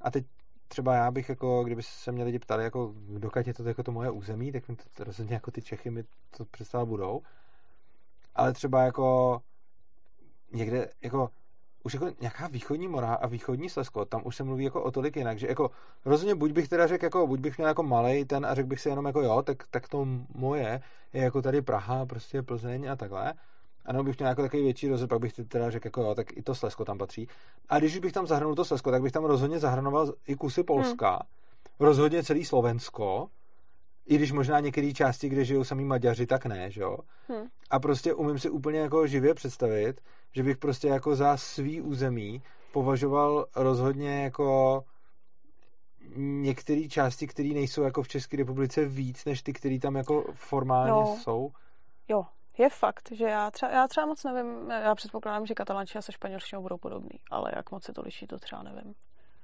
a teď třeba já bych jako, kdyby se mě lidi ptali, jako dokud je to jako to moje území, tak mi to rozhodně jako ty Čechy mi to představovat budou. Ale třeba jako někde, jako už jako nějaká východní Mora a východní Slezko, tam už se mluví jako o tolik jinak, že jako rozhodně buď bych teda řekl jako, buď bych měl jako malej ten a řekl bych si jenom jako jo, tak, tak to moje je jako tady Praha, prostě Plzeň a takhle. A nebo bych měl jako takový větší rozhled, pak bych teda řekl jako jo, tak i to Slezko tam patří. A když bych tam zahrnul to Slezko, tak bych tam rozhodně zahrnoval i kusy Polska, hmm. rozhodně celý Slovensko, i když možná některé části, kde žijou samý Maďaři, tak ne, že jo? Hmm. A prostě umím si úplně jako živě představit, že bych prostě jako za svý území považoval rozhodně jako některé části, které nejsou jako v České republice víc, než ty, které tam jako formálně no. jsou. Jo, je fakt, že já třeba, já třeba moc nevím, já předpokládám, že katalánčina se španělštinou budou podobný, ale jak moc se to liší, to třeba nevím.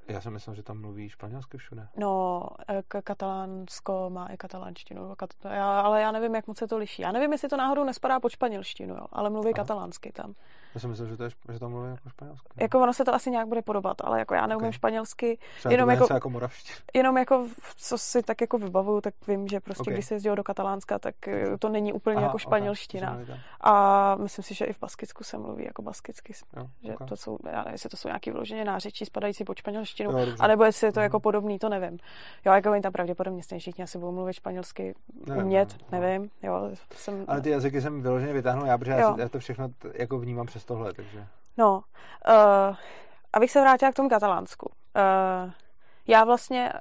Já jsem myslel, že tam mluví španělsky všude. No, e, katalánsko má i katalánštinu, ale já nevím, jak moc se to liší. Já nevím, jestli to náhodou nespadá pod španělštinu, jo, ale mluví Aha. katalánsky tam. Já jsem myslel, že, to je, že tam mluví jako španělsky. Jako ono se to asi nějak bude podobat, ale jako já neumím okay. španělsky. Třeba jenom jako, jako moravští. Jenom jako, co si tak jako vybavuju, tak vím, že prostě, okay. když se jezdil do Katalánska, tak e, to není úplně Aha, jako španělština. Okay. A myslím si, že i v Baskicku se mluví jako baskicky. Jo, že okay. to jsou, já nevím, jestli to jsou nějaké vyloženě nářečí spadající pod španělštinu, jo, anebo jestli je to jako podobný, to nevím. Jo, jako oni tam pravděpodobně stejně všichni asi budou mluvit španělsky, nevím, umět, no, nevím. Jo, jsem... Ale ty jazyky jsem vyloženě vytáhnul já, protože já, já to všechno t- jako vnímám přes tohle, takže... No, uh, abych se vrátila k tomu katalánsku. Uh, já vlastně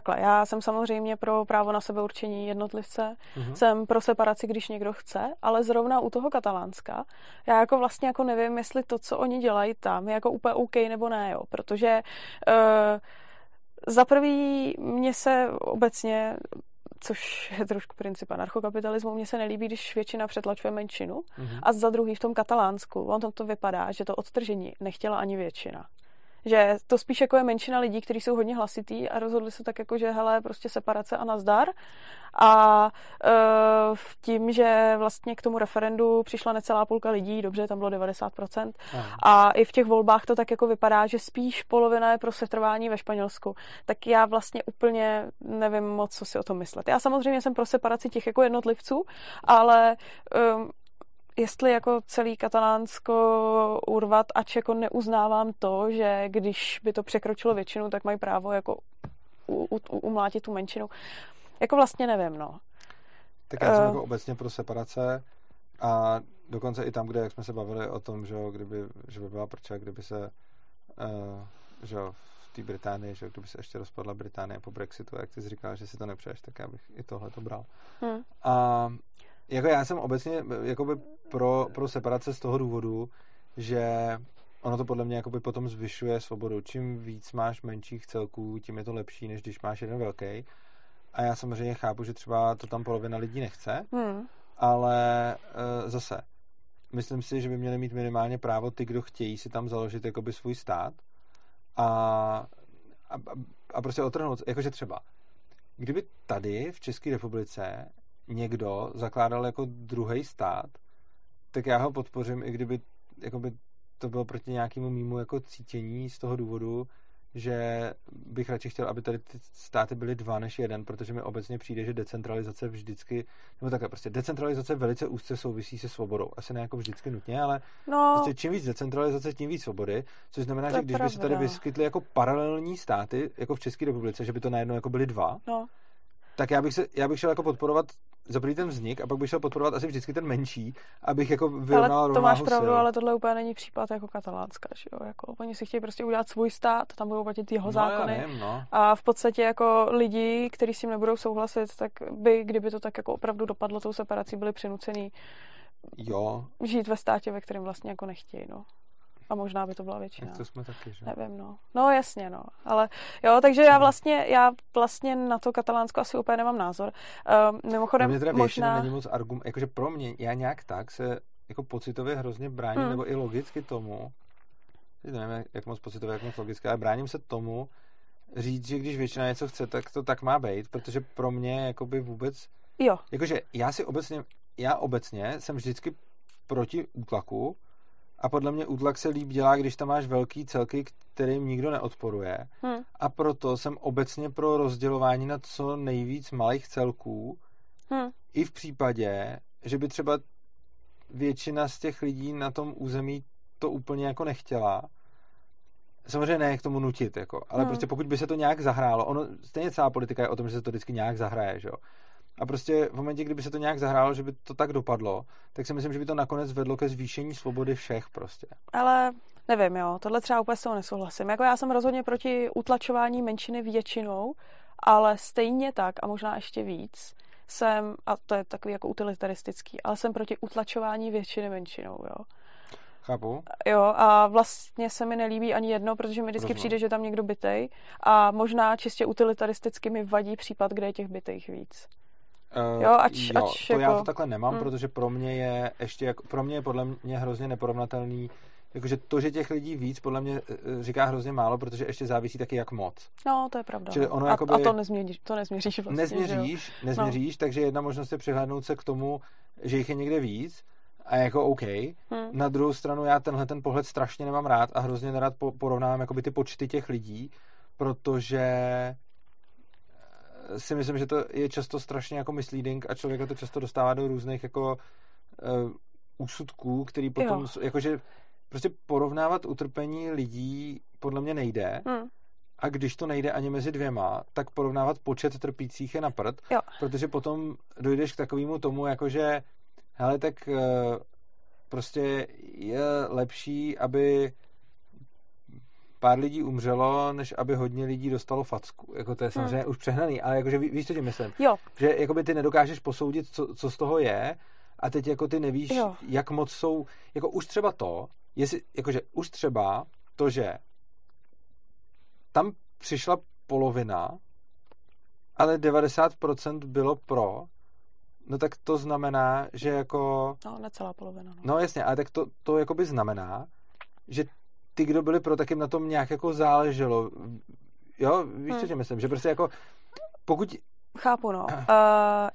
takhle, já jsem samozřejmě pro právo na sebeurčení jednotlivce, mm-hmm. jsem pro separaci, když někdo chce, ale zrovna u toho katalánska, já jako vlastně jako nevím, jestli to, co oni dělají tam, je jako úplně OK nebo ne, jo, protože uh, za prvý mě se obecně což je trošku princip anarchokapitalismu. Mně se nelíbí, když většina přetlačuje menšinu. Mm-hmm. A za druhý v tom katalánsku, on tam to vypadá, že to odtržení nechtěla ani většina Že to spíš jako je menšina lidí, kteří jsou hodně hlasitý a rozhodli se tak jako, že hele, prostě separace a nazdar. A uh, tím, že vlastně k tomu referendu přišla necelá půlka lidí, dobře, tam bylo 90%, Aha. a i v těch volbách to tak jako vypadá, že spíš polovina je pro setrvání ve Španělsku, tak já vlastně úplně nevím moc, co si o tom myslet. Já samozřejmě jsem pro separaci těch jako jednotlivců, ale um, jestli jako celý katalánsko urvat, ač jako neuznávám to, že když by to překročilo většinu, tak mají právo jako u, u, umlátit tu menšinu. Jako vlastně nevím, no. Tak já jsem uh, jako obecně pro separace a dokonce i tam, kde, jak jsme se bavili o tom, že, kdyby, že by byla prča, kdyby se uh, že v té Británii, že kdyby se ještě rozpadla Británie po Brexitu, jak ty jsi říkal, že si to nepřeješ, tak já bych i tohle to bral. Hmm. A jako já jsem obecně jakoby pro, pro separace z toho důvodu, že ono to podle mě jakoby potom zvyšuje svobodu. Čím víc máš menších celků, tím je to lepší, než když máš jeden velký. A já samozřejmě chápu, že třeba to tam polovina lidí nechce, hmm. ale e, zase, myslím si, že by měli mít minimálně právo ty, kdo chtějí si tam založit jakoby svůj stát a, a, a prostě otrhnout, jakože třeba, kdyby tady v České republice někdo zakládal jako druhý stát, tak já ho podpořím, i kdyby jakoby to bylo proti nějakému mýmu jako cítění z toho důvodu, že bych radši chtěl, aby tady ty státy byly dva než jeden, protože mi obecně přijde, že decentralizace vždycky, nebo takhle prostě, decentralizace velice úzce souvisí se svobodou. Asi ne jako vždycky nutně, ale no, prostě čím víc decentralizace, tím víc svobody, což znamená, že když by se tady vyskytly jako paralelní státy, jako v České republice, že by to najednou jako byly dva, no. tak já bych, se, já bych šel jako podporovat za prvý ten vznik a pak bych šel podporovat asi vždycky ten menší, abych jako vyrovnal Ale to máš pravdu, sil. ale tohle úplně není případ jako katalánska, že jo? Jako, oni si chtějí prostě udělat svůj stát, tam budou platit jeho no, zákony nevím, no. a v podstatě jako lidi, kteří s tím nebudou souhlasit, tak by, kdyby to tak jako opravdu dopadlo tou separací, byli přinuceni jo. žít ve státě, ve kterém vlastně jako nechtějí, no. A možná by to byla většina. Tak to jsme taky, že? Nevím, no. No jasně, no. Ale jo, takže já vlastně, já vlastně na to katalánsko asi úplně nemám názor. Um, mimochodem, mě teda možná... není moc argument, jakože pro mě, já nějak tak se jako pocitově hrozně bráním, hmm. nebo i logicky tomu, nevím, jak moc pocitově, jak moc logicky, ale bráním se tomu, říct, že když většina něco chce, tak to tak má být, protože pro mě jakoby vůbec... Jo. Jakože já si obecně, já obecně jsem vždycky proti útlaku, a podle mě útlak se líp dělá, když tam máš velký celky, kterým nikdo neodporuje. Hmm. A proto jsem obecně pro rozdělování na co nejvíc malých celků. Hmm. I v případě, že by třeba většina z těch lidí na tom území to úplně jako nechtěla. Samozřejmě ne k tomu nutit, jako, ale hmm. prostě pokud by se to nějak zahrálo, ono stejně celá politika je o tom, že se to vždycky nějak zahraje, že jo. A prostě v momentě, kdyby se to nějak zahrálo, že by to tak dopadlo, tak si myslím, že by to nakonec vedlo ke zvýšení svobody všech prostě. Ale nevím, jo, tohle třeba úplně s toho nesouhlasím. Jako já jsem rozhodně proti utlačování menšiny většinou, ale stejně tak a možná ještě víc jsem, a to je takový jako utilitaristický, ale jsem proti utlačování většiny menšinou, jo. Chápu. Jo, a vlastně se mi nelíbí ani jedno, protože mi vždycky Rozumím. přijde, že tam někdo bytej a možná čistě utilitaristicky mi vadí případ, kde je těch bytejch víc. Uh, jo, ač, jo, ač to jako... já to takhle nemám, hmm. protože pro mě je ještě, jako, pro mě je podle mě hrozně neporovnatelný Jakože to, že těch lidí víc, podle mě eh, říká hrozně málo, protože ještě závisí taky jak moc. No, to je pravda. Čili ono a, jakoby, a to nezměříš, to nezměříš vlastně. Nezměříš, nezměříš, no. takže jedna možnost je přihlédnout se k tomu, že jich je někde víc a jako OK. Hmm. Na druhou stranu já tenhle ten pohled strašně nemám rád a hrozně nerad porovnávám jakoby ty počty těch lidí, protože si myslím, že to je často strašně jako misleading a člověka to často dostává do různých jako uh, úsudků, který potom, jo. jakože prostě porovnávat utrpení lidí podle mě nejde. Hmm. A když to nejde ani mezi dvěma, tak porovnávat počet trpících je na prd, jo. protože potom dojdeš k takovému tomu, jakože hele, tak uh, prostě je lepší, aby pár lidí umřelo, než aby hodně lidí dostalo facku. Jako to je samozřejmě hmm. už přehnaný, ale jakože ví, víš, co tím myslím? Jo. Že jakoby ty nedokážeš posoudit, co, co z toho je a teď jako ty nevíš, jo. jak moc jsou, jako už třeba to, jestli, jakože už třeba to, že tam přišla polovina, ale 90% bylo pro, no tak to znamená, že jako... No, necelá polovina. No, no jasně, ale tak to, to jakoby znamená, že ty, kdo byli pro, tak jim na tom nějak jako záleželo. Jo, víš, hmm. co tě myslím? Že prostě jako pokud Chápu, no. Uh,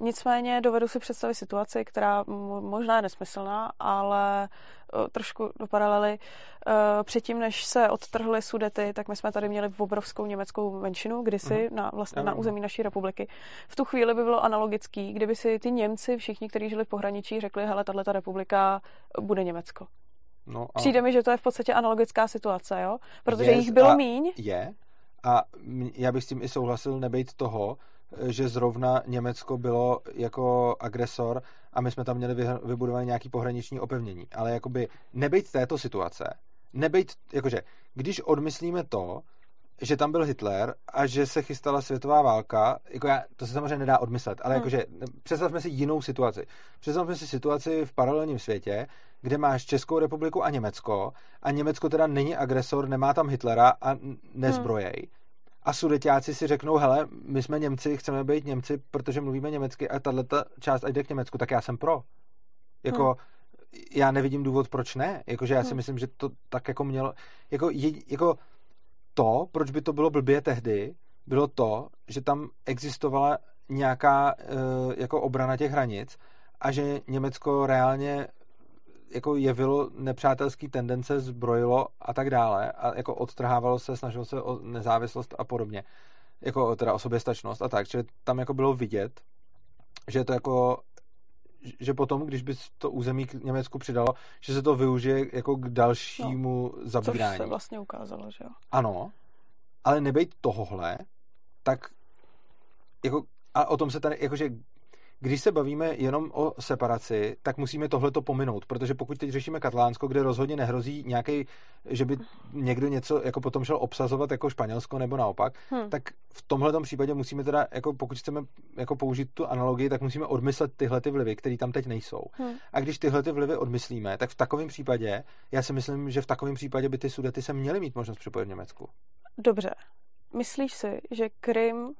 nicméně dovedu si představit situaci, která možná je nesmyslná, ale uh, trošku do paralely. Uh, předtím, než se odtrhly Sudety, tak my jsme tady měli obrovskou německou menšinu kdysi uh-huh. na, vlastně na území naší republiky. V tu chvíli by bylo analogický, kdyby si ty Němci, všichni, kteří žili v pohraničí, řekli, hele, tahle republika bude Německo. No a... Přijde mi, že to je v podstatě analogická situace, jo? Protože je, jich bylo míň. Je. A já bych s tím i souhlasil nebejt toho, že zrovna Německo bylo jako agresor a my jsme tam měli vybudované nějaký pohraniční opevnění. Ale jakoby nebejt této situace, nebejt, jakože, když odmyslíme to, že tam byl Hitler a že se chystala světová válka, jako já, to se samozřejmě nedá odmyslet, ale hmm. jakože představme si jinou situaci. Představme si situaci v paralelním světě, kde máš Českou republiku a Německo a Německo teda není agresor, nemá tam Hitlera a nezbrojej. Hmm a sudetáci si řeknou, hele, my jsme Němci, chceme být Němci, protože mluvíme německy a tahle část jde k Německu, tak já jsem pro. Jako, hmm. já nevidím důvod, proč ne. Jakože já si hmm. myslím, že to tak jako mělo, jako, je, jako to, proč by to bylo blbě tehdy, bylo to, že tam existovala nějaká uh, jako obrana těch hranic a že Německo reálně jako jevilo nepřátelský tendence, zbrojilo a tak dále a jako odtrhávalo se, snažilo se o nezávislost a podobně. Jako teda o soběstačnost a tak. Čili tam jako bylo vidět, že to jako že potom, když by to území k Německu přidalo, že se to využije jako k dalšímu no, zabírání. Což se vlastně ukázalo, že jo. Ano, ale nebejt tohohle, tak jako, a o tom se tady, jakože když se bavíme jenom o separaci, tak musíme tohleto pominout, protože pokud teď řešíme Katalánsko, kde rozhodně nehrozí nějaký, že by někdo něco jako potom šel obsazovat jako Španělsko nebo naopak, hmm. tak v tomhle případě musíme teda, jako pokud chceme jako použít tu analogii, tak musíme odmyslet tyhle ty vlivy, které tam teď nejsou. Hmm. A když tyhle ty vlivy odmyslíme, tak v takovém případě, já si myslím, že v takovém případě by ty sudety se měly mít možnost připojit v Německu. Dobře. Myslíš si, že Krym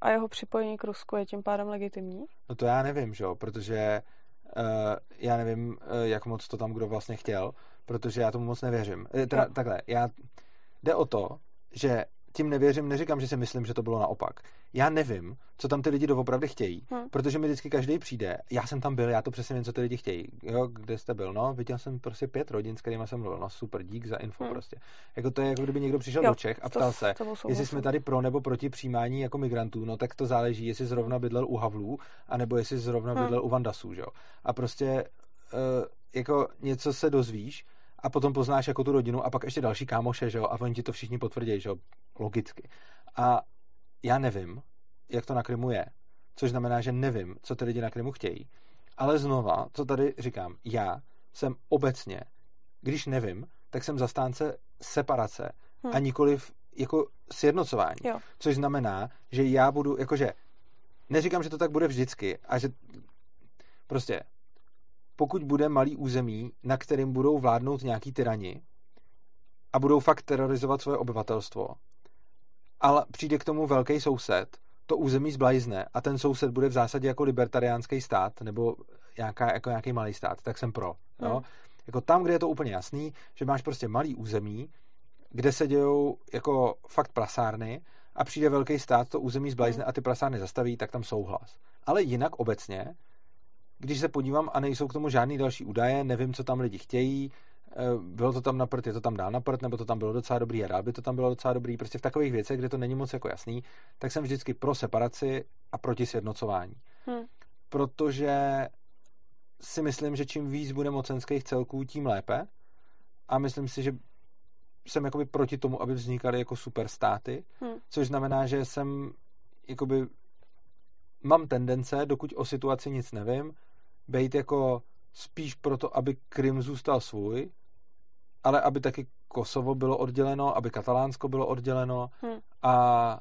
a jeho připojení k Rusku je tím pádem legitimní? No to já nevím, že jo, protože uh, já nevím, uh, jak moc to tam kdo vlastně chtěl, protože já tomu moc nevěřím. Eh, teda, no. Takhle, já, jde o to, že tím nevěřím, neříkám, že si myslím, že to bylo naopak. Já nevím, co tam ty lidi doopravdy chtějí, hmm. protože mi vždycky každý přijde. Já jsem tam byl, já to přesně vím, co ty lidi chtějí. Jo, kde jste byl? No, viděl jsem prostě pět rodin, s kterými jsem mluvil. No, super, dík za info hmm. prostě. Jako to je, jako kdyby někdo přišel jo, do Čech a ptal to, se, to jestli jsme tady pro nebo proti přijímání jako migrantů. No, tak to záleží, jestli zrovna bydlel u Havlů, anebo jestli zrovna hmm. bydlel u Vandasů, jo. A prostě uh, jako něco se dozvíš a potom poznáš jako tu rodinu a pak ještě další kámoše, že jo, a oni ti to všichni potvrdí, že jo, logicky. A já nevím, jak to na Krymu je, což znamená, že nevím, co ty lidi na Krymu chtějí. Ale znova, co tady říkám, já jsem obecně, když nevím, tak jsem zastánce separace hmm. a nikoliv jako sjednocování. Jo. Což znamená, že já budu, jakože, neříkám, že to tak bude vždycky a že prostě pokud bude malý území, na kterým budou vládnout nějaký tyrani a budou fakt terorizovat svoje obyvatelstvo, ale přijde k tomu velký soused, to území zblajzne a ten soused bude v zásadě jako libertariánský stát nebo nějaká, jako nějaký malý stát, tak jsem pro. Jo? Hmm. Jako tam, kde je to úplně jasný, že máš prostě malý území, kde se dějou jako fakt prasárny a přijde velký stát, to území zblajzne hmm. a ty prasárny zastaví, tak tam souhlas. Ale jinak obecně když se podívám a nejsou k tomu žádný další údaje, nevím, co tam lidi chtějí, eh, bylo to tam na prd, je to tam dál na prd, nebo to tam bylo docela dobrý a rád by to tam bylo docela dobrý, prostě v takových věcech, kde to není moc jako jasný, tak jsem vždycky pro separaci a proti sjednocování. Hmm. Protože si myslím, že čím víc bude mocenských celků, tím lépe. A myslím si, že jsem jakoby proti tomu, aby vznikaly jako superstáty, hmm. což znamená, že jsem jakoby mám tendence, dokud o situaci nic nevím, být jako spíš proto, aby Krym zůstal svůj, ale aby taky Kosovo bylo odděleno, aby Katalánsko bylo odděleno hmm. a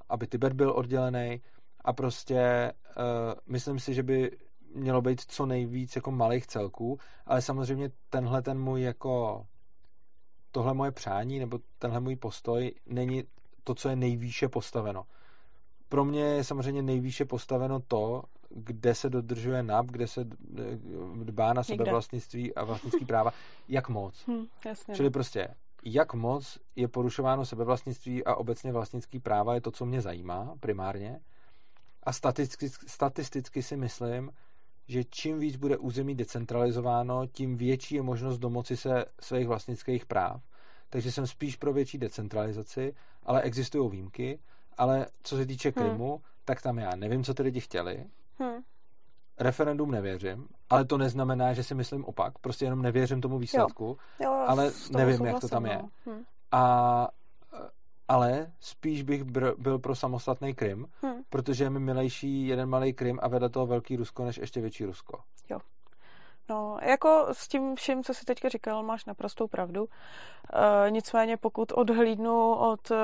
aby Tibet byl oddělený a prostě uh, myslím si, že by mělo být co nejvíc jako malých celků, ale samozřejmě tenhle ten můj jako tohle moje přání nebo tenhle můj postoj není to, co je nejvýše postaveno pro mě je samozřejmě nejvýše postaveno to, kde se dodržuje NAP, kde se dbá na sebe vlastnictví a vlastnický práva, jak moc. Hmm, jasně. Čili prostě jak moc je porušováno sebevlastnictví a obecně vlastnický práva, je to, co mě zajímá primárně. A statisticky, statisticky si myslím, že čím víc bude území decentralizováno, tím větší je možnost domoci se svých vlastnických práv. Takže jsem spíš pro větší decentralizaci, ale existují výjimky. Ale co se týče hmm. Krymu, hmm. tak tam já nevím, co ty lidi chtěli. Hmm. Referendum nevěřím, ale to neznamená, že si myslím opak. Prostě jenom nevěřím tomu výsledku, jo. Jo, ale nevím, jak to tam je. Hmm. A ale spíš bych br- byl pro samostatný Krym, hmm. protože je mi milejší jeden malý Krym a vedle toho velký Rusko, než ještě větší Rusko. Jo. No, jako s tím vším, co jsi teďka říkal, máš naprostou pravdu. E, nicméně pokud odhlídnu od, e,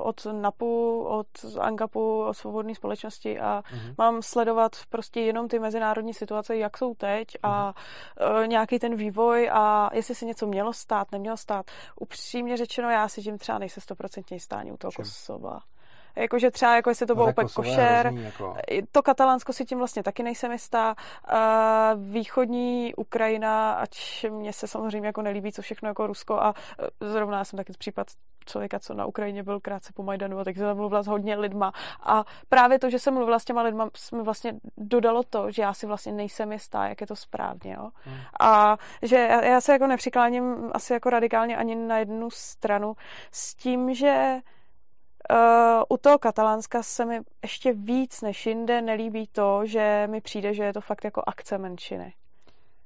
od NAPu, od ANGAPu, od svobodné společnosti a mm-hmm. mám sledovat prostě jenom ty mezinárodní situace, jak jsou teď a mm-hmm. e, nějaký ten vývoj a jestli se něco mělo stát, nemělo stát. Upřímně řečeno, já si tím třeba nejsem stoprocentně stání u toho? Kosova jakože třeba, jako jestli to bylo úplně košer. Jako... To katalánsko si tím vlastně taky nejsem jistá. Východní Ukrajina, ať mě se samozřejmě jako nelíbí, co všechno jako Rusko a e, zrovna jsem taky případ člověka, co na Ukrajině byl krátce po Majdanu, a tak jsem mluvila s hodně lidma. A právě to, že jsem mluvila s těma lidma, mi vlastně dodalo to, že já si vlastně nejsem jistá, jak je to správně. Jo? Hmm. A že já, já se jako nepřikláním asi jako radikálně ani na jednu stranu s tím, že Uh, u toho katalánska se mi ještě víc než jinde nelíbí to, že mi přijde, že je to fakt jako akce menšiny.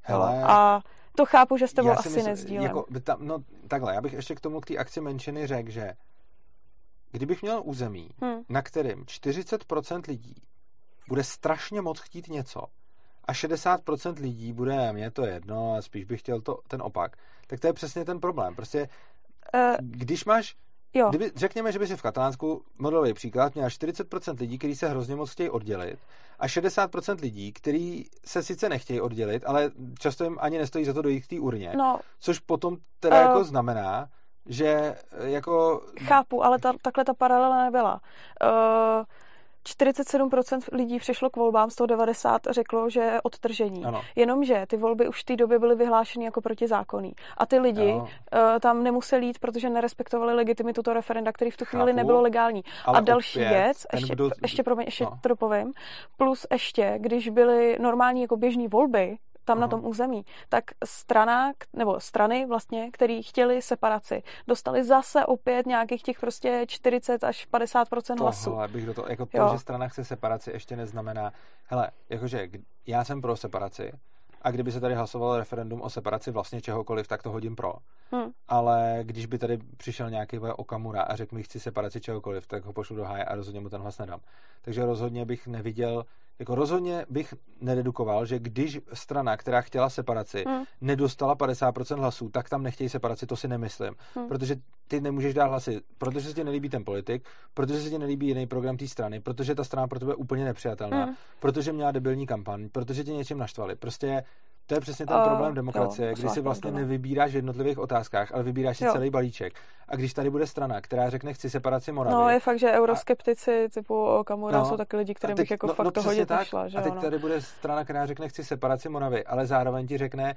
Hele, a to chápu, že s tebou asi myslím, nezdílím. Jako, tam, no takhle, já bych ještě k tomu, k té akci menšiny řekl, že kdybych měl území, hmm. na kterém 40% lidí bude strašně moc chtít něco a 60% lidí bude, mě to jedno a spíš bych chtěl to, ten opak, tak to je přesně ten problém. Prostě uh, když máš Jo. Kdyby, řekněme, že by si v Katalánsku modelový příklad měl 40% lidí, kteří se hrozně moc chtějí oddělit a 60% lidí, kteří se sice nechtějí oddělit, ale často jim ani nestojí za to dojít k té urně. No, což potom teda uh, jako znamená, že eh, jako... Chápu, ale ta, takhle ta paralela nebyla. Uh, 47% lidí přišlo k volbám, 190 řeklo, že je odtržení. Ano. Jenomže ty volby už v té době byly vyhlášeny jako protizákonný. A ty lidi uh, tam nemuseli jít, protože nerespektovali legitimitu toho referenda, který v tu chvíli Chápu, nebylo legální. A další opět, věc, ještě, kdo... ještě, promiň, ještě no. to dopovím, plus ještě, když byly normální jako běžní volby, tam na tom území, tak strana, nebo strany vlastně, který chtěli separaci, dostali zase opět nějakých těch prostě 40 až 50% hlasů. Tohle bych do toho, jako to, že strana chce separaci, ještě neznamená, hele, jakože já jsem pro separaci, a kdyby se tady hlasovalo referendum o separaci vlastně čehokoliv, tak to hodím pro. Hmm. Ale když by tady přišel nějaký Okamura a řekl mi, chci separaci čehokoliv, tak ho pošlu do háje a rozhodně mu ten hlas nedám. Takže rozhodně bych neviděl jako rozhodně bych nededukoval, že když strana, která chtěla separaci, hmm. nedostala 50% hlasů, tak tam nechtějí separaci, to si nemyslím. Hmm. Protože ty nemůžeš dát hlasy, protože se ti nelíbí ten politik, protože se ti nelíbí jiný program té strany, protože ta strana pro tebe je úplně nepřijatelná, hmm. protože měla debilní kampaň, protože tě něčím naštvali. Prostě to je přesně ten uh, problém demokracie, jo, kdy si vlastně nevybíráš v jednotlivých otázkách, ale vybíráš si jo. celý balíček. A když tady bude strana, která řekne, chci separaci Moravy. No, je fakt, že euroskeptici a... typu Okamura no, jsou taky lidi, kterým bych jako no, fakt no, to hodit tak, nešla. Že a teď no. tady bude strana, která řekne, chci separaci Moravy, ale zároveň ti řekne,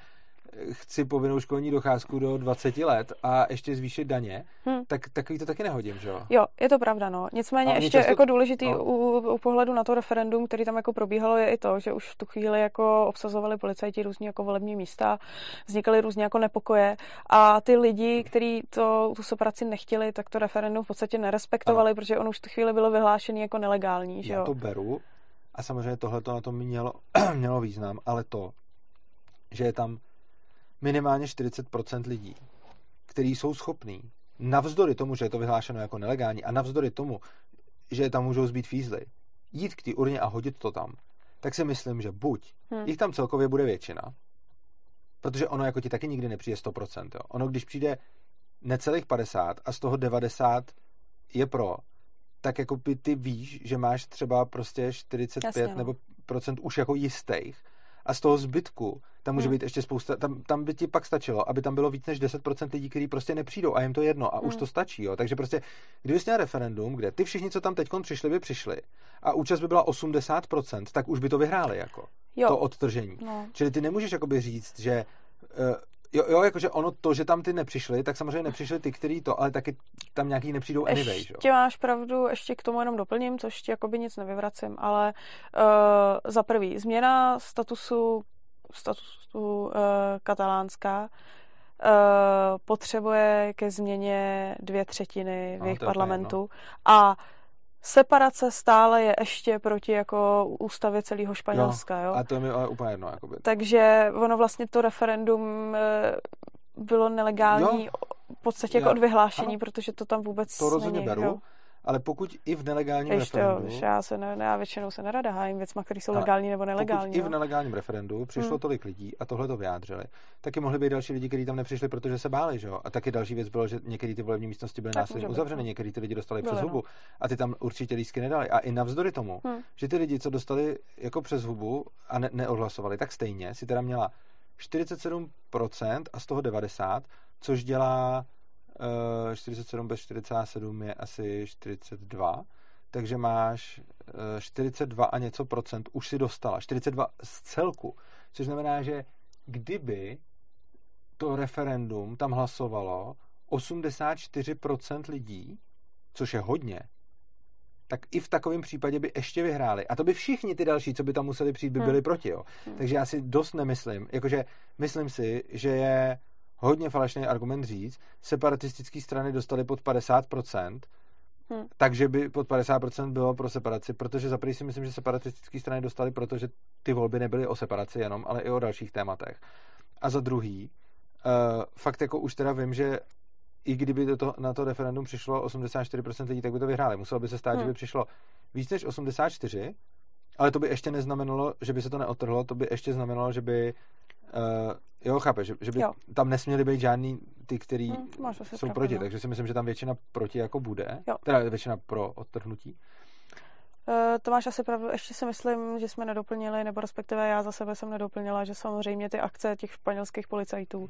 chci povinnou školní docházku do 20 let a ještě zvýšit daně, hmm. tak takový to taky nehodím, že jo? Jo, je to pravda, no. Nicméně ještě často... jako důležitý no. u, u, pohledu na to referendum, který tam jako probíhalo, je i to, že už v tu chvíli jako obsazovali policajti různě jako volební místa, vznikaly různě jako nepokoje a ty lidi, kteří to, tu separaci nechtěli, tak to referendum v podstatě nerespektovali, ano. protože on už v tu chvíli bylo vyhlášený jako nelegální, že jo? Já to beru a samozřejmě tohle to na tom mělo, mělo význam, ale to, že je tam minimálně 40% lidí, kteří jsou schopní, navzdory tomu, že je to vyhlášeno jako nelegální a navzdory tomu, že tam můžou zbýt fízly, jít k té urně a hodit to tam, tak si myslím, že buď hmm. jich tam celkově bude většina, protože ono jako ti taky nikdy nepřijde 100%. Jo. Ono, když přijde necelých 50 a z toho 90 je pro, tak jako by ty víš, že máš třeba prostě 45 Jasně, no. nebo procent už jako jistých a z toho zbytku tam může hmm. být ještě spousta, tam, tam by ti pak stačilo, aby tam bylo víc než 10% lidí, kteří prostě nepřijdou a jim to jedno a hmm. už to stačí, jo. Takže prostě, kdyby měl referendum, kde ty všichni, co tam teď přišli, by přišli a účast by byla 80%, tak už by to vyhráli, jako. Jo. To odtržení. No. Čili ty nemůžeš jakoby říct, že uh, Jo, jo, jakože ono to, že tam ty nepřišli, tak samozřejmě nepřišli ty, který to, ale taky tam nějaký nepřijdou ještě anyway, že Ještě máš pravdu, ještě k tomu jenom doplním, což ti jakoby nic nevyvracím, ale uh, za prvý, změna statusu, statusu uh, katalánská uh, potřebuje ke změně dvě třetiny v no, jejich parlamentu no. a separace stále je ještě proti jako ústavě celého Španělska. Jo, jo? A to je mi ale úplně jedno. Jakoby. Takže ono vlastně to referendum eh, bylo nelegální jo. v podstatě jako od vyhlášení, ano. protože to tam vůbec To rozhodně není, beru. Jo? Ale pokud i v nelegálním Ještě referendu... Já, se ne, já většinou se nerada hájím věcma, které jsou legální nebo nelegální. Pokud i v nelegálním referendu přišlo hmm. tolik lidí a tohle to vyjádřili, taky mohli být další lidi, kteří tam nepřišli, protože se báli, že jo? A taky další věc bylo, že některé ty volební místnosti byly následně uzavřeny, no. některé ty lidi dostali přes hubu a ty tam určitě lísky nedali. A i navzdory tomu, hmm. že ty lidi, co dostali jako přes hubu a ne- neodhlasovali, tak stejně si teda měla 47% a z toho 90, což dělá 47 bez 47 je asi 42, takže máš 42 a něco procent už si dostala. 42 z celku. Což znamená, že kdyby to referendum tam hlasovalo 84% lidí, což je hodně, tak i v takovém případě by ještě vyhráli. A to by všichni ty další, co by tam museli přijít, by byli hmm. proti. Jo. Hmm. Takže já si dost nemyslím. Jakože myslím si, že je hodně falešný argument říct, separatistické strany dostaly pod 50%, Hmm. Takže by pod 50% bylo pro separaci, protože za si myslím, že separatistické strany dostaly, protože ty volby nebyly o separaci jenom, ale i o dalších tématech. A za druhý, uh, fakt jako už teda vím, že i kdyby to, to, na to referendum přišlo 84% lidí, tak by to vyhráli. Muselo by se stát, hmm. že by přišlo víc než 84, ale to by ještě neznamenalo, že by se to neotrhlo, to by ještě znamenalo, že by Uh, jo, chápeš, že, že by jo. tam nesměly být žádný ty, který hmm, jsou pravdu, proti, no. takže si myslím, že tam většina proti jako bude, jo. teda většina pro odtrhnutí. Uh, to máš asi pravdu. Ještě si myslím, že jsme nedoplnili, nebo respektive já za sebe jsem nedoplnila, že samozřejmě ty akce těch španělských policajtů, uh,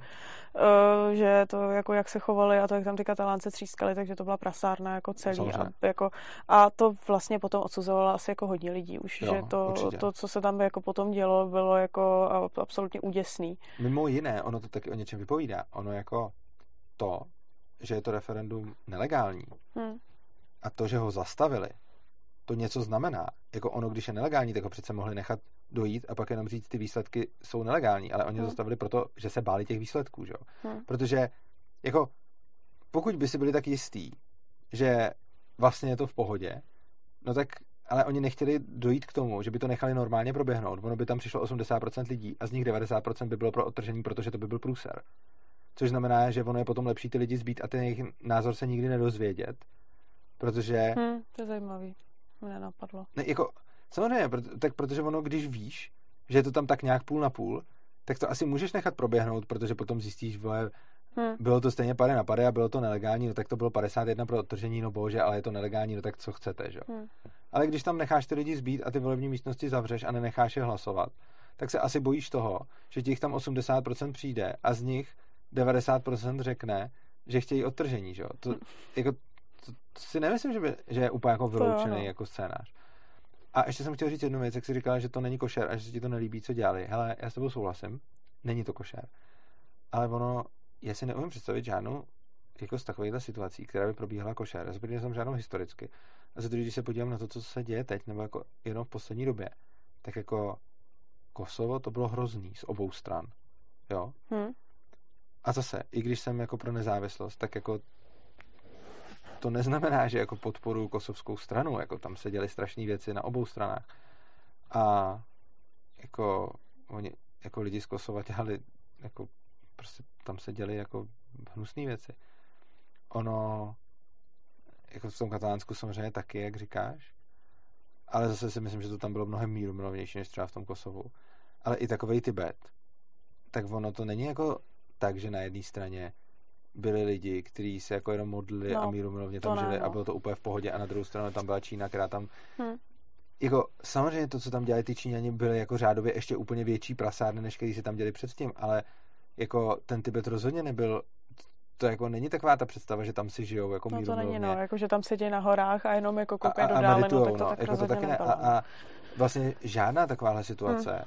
že to jako jak se chovali a to, jak tam ty katalánce třískali, takže to byla prasárna jako celý. A, jako, a to vlastně potom odsuzovalo asi jako hodně lidí už, jo, že to, to, co se tam jako potom dělo, bylo jako absolutně úděsný. Mimo jiné, ono to taky o něčem vypovídá. Ono jako to, že je to referendum nelegální hmm. a to, že ho zastavili, to něco znamená. Jako ono, když je nelegální, tak ho přece mohli nechat dojít a pak jenom říct, ty výsledky jsou nelegální, ale oni hmm. zastavili proto, že se báli těch výsledků, že? Hmm. Protože jako pokud by si byli tak jistý, že vlastně je to v pohodě, no tak ale oni nechtěli dojít k tomu, že by to nechali normálně proběhnout. Ono by tam přišlo 80% lidí a z nich 90% by bylo pro odtržení, protože to by byl průser. Což znamená, že ono je potom lepší ty lidi zbít a ten jejich názor se nikdy nedozvědět, protože... Hmm, to je zajímavý mě nenapadlo. Ne, jako, samozřejmě, tak protože ono, když víš, že je to tam tak nějak půl na půl, tak to asi můžeš nechat proběhnout, protože potom zjistíš, vole, hmm. bylo to stejně pade na pade a bylo to nelegální, no tak to bylo 51 pro odtržení, no bože, ale je to nelegální, no tak co chcete, že? Hmm. Ale když tam necháš ty lidi zbít a ty volební místnosti zavřeš a nenecháš je hlasovat, tak se asi bojíš toho, že těch tam 80% přijde a z nich 90% řekne, že chtějí odtržení, že? To, hmm. jako, to, to si nemyslím, že, by, že je úplně jako vyloučený to, jako scénář. A ještě jsem chtěl říct jednu věc, jak jsi říkal, že to není košer a že se ti to nelíbí, co dělali. Hele, já s tebou souhlasím, není to košer. Ale ono, já si neumím představit žádnou jako z takovýchhle situací, která by probíhala košer. Já jsem žádnou historicky. A za když se podívám na to, co se děje teď, nebo jako jenom v poslední době, tak jako Kosovo to bylo hrozný z obou stran. Jo? Hmm. A zase, i když jsem jako pro nezávislost, tak jako to neznamená, že jako podporu kosovskou stranu, jako tam se děly strašné věci na obou stranách. A jako oni, jako lidi z Kosova dělali, jako prostě tam se děly jako hnusné věci. Ono, jako v tom katalánsku samozřejmě taky, jak říkáš, ale zase si myslím, že to tam bylo mnohem míru milovnější než třeba v tom Kosovu. Ale i takový Tibet, tak ono to není jako tak, že na jedné straně byli lidi, kteří se jako jenom modlili no, a míru milovně tam žili no. a bylo to úplně v pohodě a na druhou stranu tam byla Čína, která tam hmm. jako samozřejmě to, co tam dělali ty Číňani, byly jako řádově ještě úplně větší prasárny, než který si tam dělali předtím, ale jako ten Tibet rozhodně nebyl to jako není taková ta představa, že tam si žijou jako no to není, no, jako že tam sedí na horách a jenom jako koukají do dále, no, tak to no, tak jako to taky ne. A, a, vlastně žádná takováhle situace, hmm.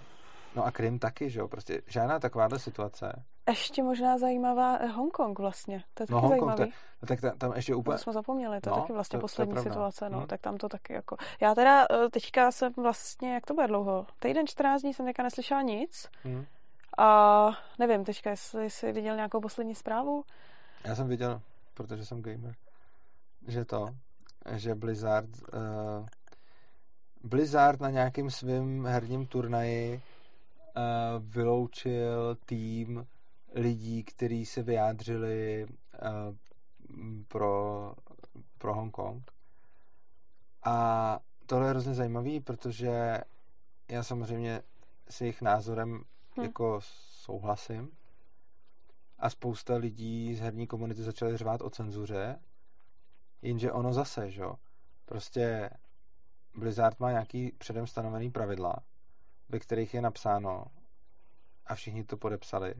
no a Krym taky, že jo, prostě žádná takováhle situace ještě možná zajímavá eh, Hongkong vlastně. To je no, taky no, Hongkong, zajímavý. To, no, tak tam, tam ještě úplně... To jsme zapomněli, to je no, taky vlastně to, poslední to situace, no, hmm. tak tam to taky jako... Já teda eh, teďka jsem vlastně, jak to bude dlouho? Týden, 14 dní jsem teďka neslyšela nic. Hmm. A nevím teďka, jestli jsi viděl nějakou poslední zprávu. Já jsem viděl, protože jsem gamer, že to, že Blizzard uh, Blizzard na nějakým svým herním turnaji uh, vyloučil tým lidí, kteří se vyjádřili uh, pro, pro Hongkong. A tohle je hrozně zajímavý, protože já samozřejmě s jejich názorem hmm. jako souhlasím. A spousta lidí z herní komunity začaly řvát o cenzuře, jenže ono zase, že Prostě Blizzard má nějaký předem stanovený pravidla, ve kterých je napsáno a všichni to podepsali,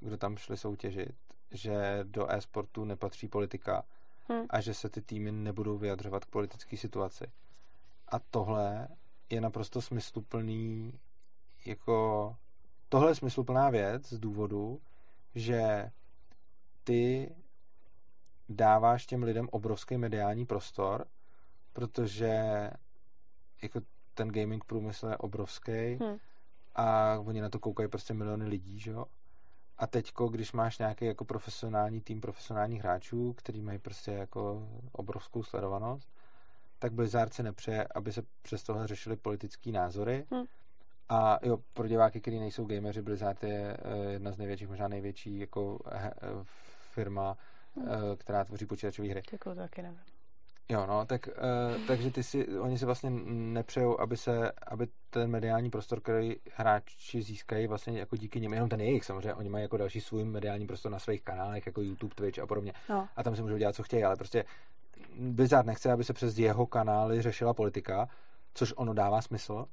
kdo tam šli soutěžit, že do e-sportu nepatří politika hmm. a že se ty týmy nebudou vyjadřovat k politické situaci. A tohle je naprosto smysluplný jako tohle je smysluplná věc z důvodu, že ty dáváš těm lidem obrovský mediální prostor, protože jako ten gaming průmysl je obrovský hmm. a oni na to koukají prostě miliony lidí, že jo? A teďko, když máš nějaký jako profesionální tým profesionálních hráčů, který mají prostě jako obrovskou sledovanost, tak Blizzard se nepřeje, aby se přes tohle řešily politické názory. Hmm. A jo, pro diváky, kteří nejsou gameři, Blizzard je eh, jedna z největších, možná největší jako eh, firma, hmm. která tvoří počítačové hry. Jako taky nevím. Jo, no, tak, uh, takže ty si, oni si vlastně nepřejou, aby se, aby ten mediální prostor, který hráči získají vlastně jako díky nim, jenom ten jejich samozřejmě, oni mají jako další svůj mediální prostor na svých kanálech, jako YouTube, Twitch a podobně. No. A tam si můžou dělat, co chtějí, ale prostě Blizzard nechce, aby se přes jeho kanály řešila politika, což ono dává smysl.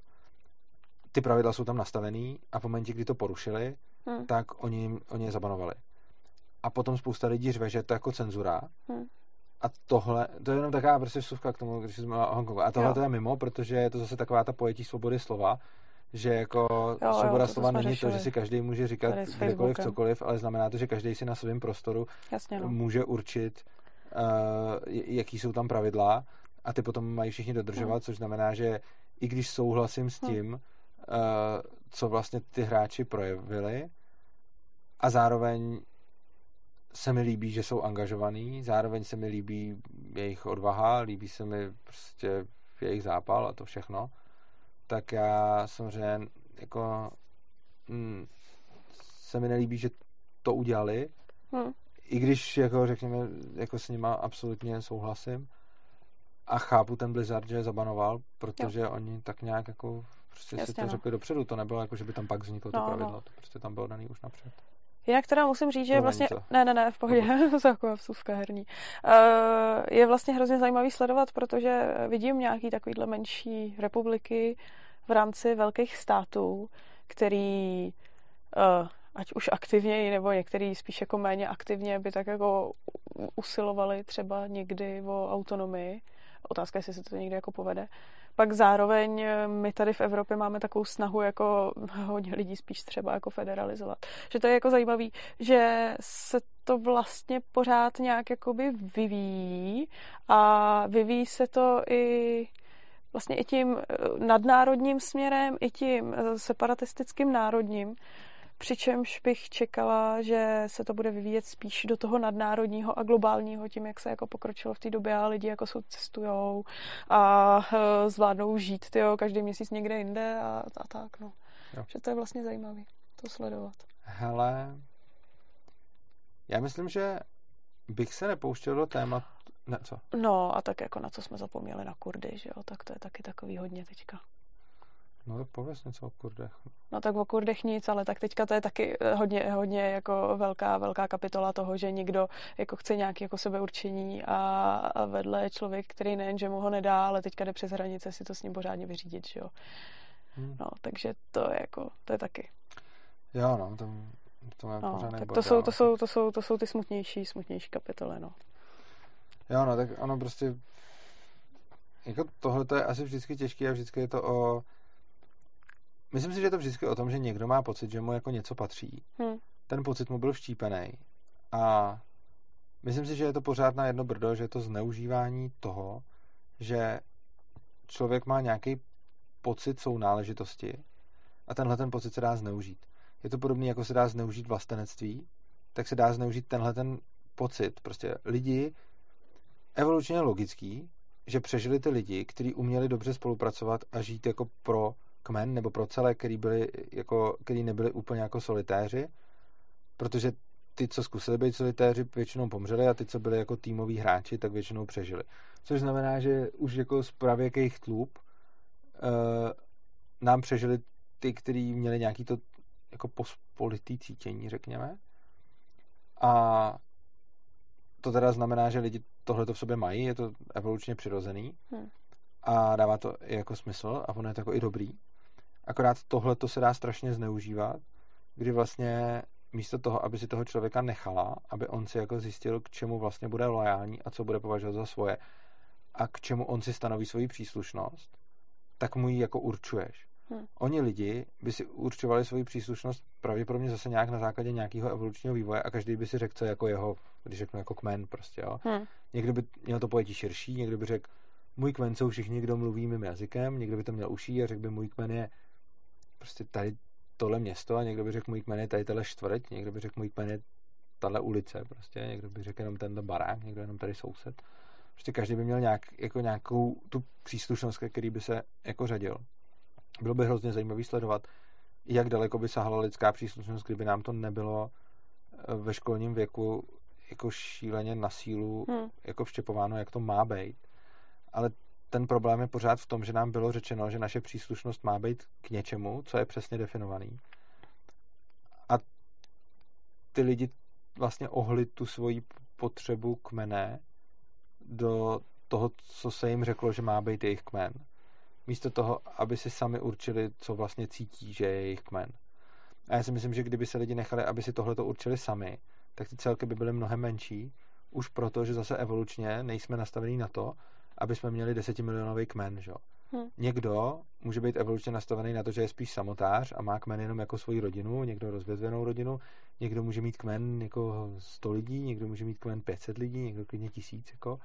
Ty pravidla jsou tam nastavený a v momentě, kdy to porušili, hmm. tak oni, oni je zabanovali. A potom spousta lidí řve, že to jako cenzura, hmm a tohle, to je jenom taková prostě vsuvka k tomu, když jsme o Hongkongu. A tohle jo. to je mimo, protože je to zase taková ta pojetí svobody slova, že jako jo, svoboda jo, slova to není řešili. to, že si každý může říkat kdekoliv cokoliv, ale znamená to, že každý si na svém prostoru Jasně, no. může určit, uh, jaký jsou tam pravidla a ty potom mají všichni dodržovat, hmm. což znamená, že i když souhlasím s hm. tím, hmm. uh, co vlastně ty hráči projevili a zároveň se mi líbí, že jsou angažovaný, zároveň se mi líbí jejich odvaha, líbí se mi prostě jejich zápal a to všechno, tak já samozřejmě jako mm, se mi nelíbí, že to udělali, hmm. i když jako řekněme, jako s nima absolutně souhlasím a chápu ten Blizzard, že je zabanoval, protože jo. oni tak nějak jako prostě Jasně, si to no. řekli dopředu, to nebylo jako, že by tam pak vzniklo no, to pravidlo, no. to prostě tam bylo daný už napřed. Jinak teda musím říct, že vlastně... To. Ne, ne, ne, v pohodě, taková vsuvka herní. Uh, je vlastně hrozně zajímavý sledovat, protože vidím nějaký takovýhle menší republiky v rámci velkých států, který uh, ať už aktivněji, nebo některý spíš jako méně aktivně by tak jako usilovali třeba někdy o autonomii. Otázka je, jestli se to někdy jako povede pak zároveň eh, my tady v Evropě máme takovou snahu jako hodně lidí spíš třeba jako federalizovat. Že to je jako zajímavý, že se to vlastně pořád nějak jakoby vyvíjí a vyvíjí se to i vlastně i tím eh, nadnárodním směrem, i tím eh, separatistickým národním. Přičemž bych čekala, že se to bude vyvíjet spíš do toho nadnárodního a globálního, tím, jak se jako pokročilo v té době a lidi jako jsou cestujou a e, zvládnou žít tyjo, každý měsíc někde jinde a, a tak. No. Jo. Že to je vlastně zajímavé to sledovat. Hele, já myslím, že bych se nepouštěl do témat, ne, co? No a tak jako na co jsme zapomněli na Kurdy, že jo, tak to je taky takový hodně teďka. No tak pověz něco o Kurdech. No tak o Kurdech nic, ale tak teďka to je taky eh, hodně, hodně jako velká, velká kapitola toho, že někdo jako chce nějaký jako sebeurčení a, a vedle je člověk, který nejen, že mu ho nedá, ale teďka jde přes hranice si to s ním pořádně vyřídit, že jo. Hmm. No, takže to je jako, to je taky. Jo, no, tam, to má no, tak to jsou, to, jsou, to, jsou, to jsou ty smutnější, smutnější kapitoly, no. Jo, no, tak ono prostě jako tohle to je asi vždycky těžké a vždycky je to o Myslím si, že je to vždycky o tom, že někdo má pocit, že mu jako něco patří. Hmm. ten pocit mu byl vštípený. A myslím si, že je to pořád na jedno brdo, že je to zneužívání toho, že člověk má nějaký pocit sounáležitosti a tenhle ten pocit se dá zneužít. Je to podobné, jako se dá zneužít vlastenectví, tak se dá zneužít tenhle ten pocit. Prostě lidi, evolučně logický, že přežili ty lidi, kteří uměli dobře spolupracovat a žít jako pro kmen nebo pro celé, který, byli jako, který nebyli úplně jako solitéři, protože ty, co zkusili být solitéři, většinou pomřeli a ty, co byli jako týmoví hráči, tak většinou přežili. Což znamená, že už jako z pravěkých tlup uh, nám přežili ty, kteří měli nějaký to jako pospolitý cítění, řekněme. A to teda znamená, že lidi tohle to v sobě mají, je to evolučně přirozený hmm. a dává to i jako smysl a ono je to jako i dobrý. Akorát tohle to se dá strašně zneužívat, kdy vlastně místo toho, aby si toho člověka nechala, aby on si jako zjistil, k čemu vlastně bude lojální a co bude považovat za svoje a k čemu on si stanoví svoji příslušnost, tak mu ji jako určuješ. Hmm. Oni lidi by si určovali svoji příslušnost pravděpodobně zase nějak na základě nějakého evolučního vývoje a každý by si řekl, co je jako jeho, když řeknu jako kmen prostě, jo. Hmm. Někdo by měl to pojetí širší, někdo by řekl, můj kmen jsou všichni, kdo mluví mým jazykem, někdo by to měl uší a řekl by, můj kmen je prostě tady tohle město a někdo by řekl, můj kmen je tady tahle čtvrť, někdo by řekl, můj kmen je tahle ulice prostě, někdo by řekl jenom tenhle barák, někdo jenom tady soused. Prostě každý by měl nějak, jako nějakou tu příslušnost, který by se jako řadil. Bylo by hrozně zajímavý sledovat, jak daleko by sahala lidská příslušnost, kdyby nám to nebylo eh, ve školním věku jako šíleně na sílu hmm. jako vštěpováno, jak to má být. Ale ten problém je pořád v tom, že nám bylo řečeno, že naše příslušnost má být k něčemu, co je přesně definovaný. A ty lidi vlastně ohli tu svoji potřebu kmene do toho, co se jim řeklo, že má být jejich kmen místo toho, aby si sami určili, co vlastně cítí, že je jejich kmen. A já si myslím, že kdyby se lidi nechali, aby si tohle určili sami, tak ty celky by byly mnohem menší, už proto, že zase evolučně nejsme nastavení na to, aby jsme měli desetimilionový kmen, že? Hmm. Někdo může být evolučně nastavený na to, že je spíš samotář a má kmen jenom jako svoji rodinu, někdo rozvětvenou rodinu, někdo může mít kmen jako 100 lidí, někdo může mít kmen 500 lidí, někdo klidně tisíc, jako.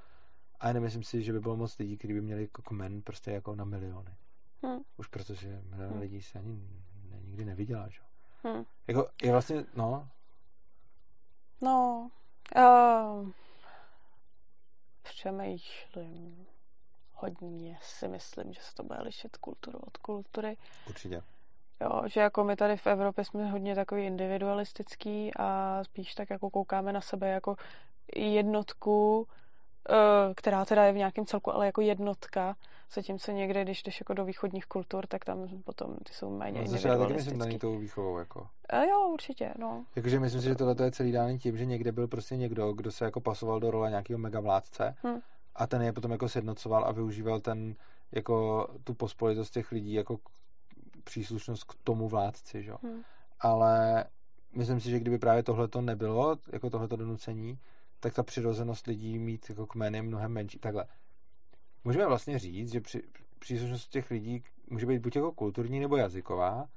A nemyslím si, že by bylo moc lidí, kteří by měli jako kmen prostě jako na miliony. Hmm. Už protože milion hmm. lidí se ani ne, nikdy neviděla, že? Hmm. Jako je vlastně, no. No, uh, přemýšlím hodně si myslím, že se to bude lišit kulturu od kultury. Určitě. Jo, že jako my tady v Evropě jsme hodně takový individualistický a spíš tak jako koukáme na sebe jako jednotku, která teda je v nějakém celku, ale jako jednotka, zatímco někde, když jdeš jako do východních kultur, tak tam potom ty jsou méně no, zase já taky myslím daný tou výchovou, jako. A eh, jo, určitě, no. Jakože myslím si, že tohle je celý dáný tím, že někde byl prostě někdo, kdo se jako pasoval do role nějakého megavládce hmm. a ten je potom jako sjednocoval a využíval ten, jako tu pospolitost těch lidí jako příslušnost k tomu vládci, že? Hmm. Ale myslím si, že kdyby právě tohle to nebylo, jako tohleto donucení, tak ta přirozenost lidí mít jako kmen je mnohem menší. Takhle. Můžeme vlastně říct, že při, příslušnost těch lidí může být buď jako kulturní nebo jazyková,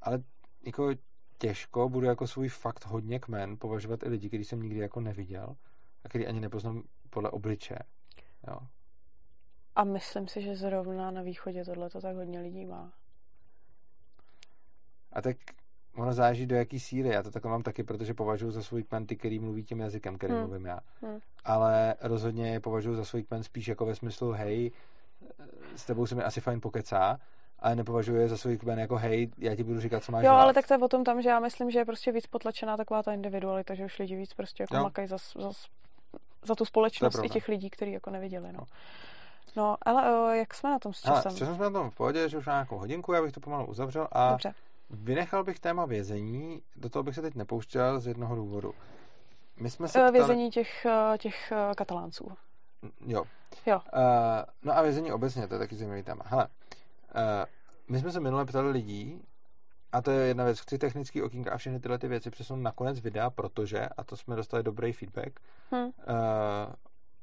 ale jako těžko budu jako svůj fakt hodně kmen považovat i lidi, který jsem nikdy jako neviděl a který ani nepoznám podle obliče. Jo. A myslím si, že zrovna na východě tohle to tak hodně lidí má. A tak ono záží do jaký síly. Já to takhle mám taky, protože považuji za svůj kmen ty, který mluví tím jazykem, který hmm. mluvím já. Hmm. Ale rozhodně je považuji za svůj kmen spíš jako ve smyslu, hej, s tebou se mi asi fajn pokecá, ale nepovažuji je za svůj kmen jako hej, já ti budu říkat, co máš Jo, dělat. ale tak to je o tom tam, že já myslím, že je prostě víc potlačená taková ta individualita, že už lidi víc prostě jako makají za, za, za tu společnost i těch lidí, kteří jako neviděli, no. No, ale jak jsme na tom s časem? Ale, časem jsme na tom v pohodě, že už na nějakou hodinku, já bych to pomalu uzavřel a Dobře. Vynechal bych téma vězení, do toho bych se teď nepouštěl z jednoho důvodu. My jsme se eh, ptali... Vězení těch, eh, těch eh, katalánců. Jo. jo. Uh, no a vězení obecně, to je taky zajímavý téma. Hele, uh, my jsme se minule ptali lidí, a to je jedna věc, chci technický okýnka a všechny tyhle ty věci přesun na konec videa, protože, a to jsme dostali dobrý feedback, hmm. uh,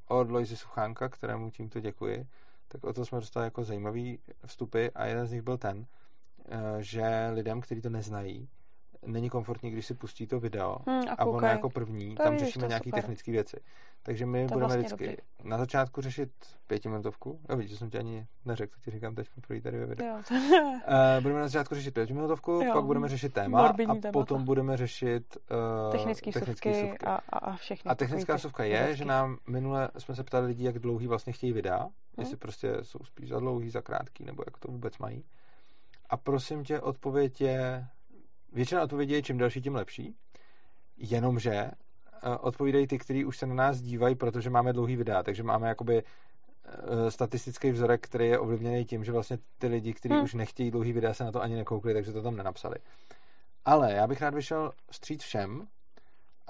od Loisy Suchánka, kterému tímto děkuji, tak o to jsme dostali jako zajímavý vstupy a jeden z nich byl ten, že lidem, kteří to neznají, není komfortní, když si pustí to video hmm, a, a ono jako první, to tam řešíme nějaké technické věci. Takže my to budeme vlastně vždycky dobrý. na začátku řešit pětiminutovku. Jo, vidíš, že jsem ti ani neřekl, co ti říkám teď poprvé tady ve videu. Jo. uh, budeme na začátku řešit pětiminutovku, jo. pak budeme řešit téma Morbidní a témata. potom budeme řešit uh, technické suvky a, a, a všechny. A technická suvka je, vždycky. že nám minule jsme se ptali lidí, jak dlouhý vlastně chtějí videa, hmm. jestli prostě jsou spíš za dlouhý, za krátký, nebo jak to vůbec mají. A prosím tě, odpověď je, většina odpovědí je čím delší, tím lepší. Jenomže eh, odpovídají ty, kteří už se na nás dívají, protože máme dlouhý videa, takže máme jakoby eh, statistický vzorek, který je ovlivněný tím, že vlastně ty lidi, kteří hmm. už nechtějí dlouhý videa, se na to ani nekoukli, takže to tam nenapsali. Ale já bych rád vyšel vstříc všem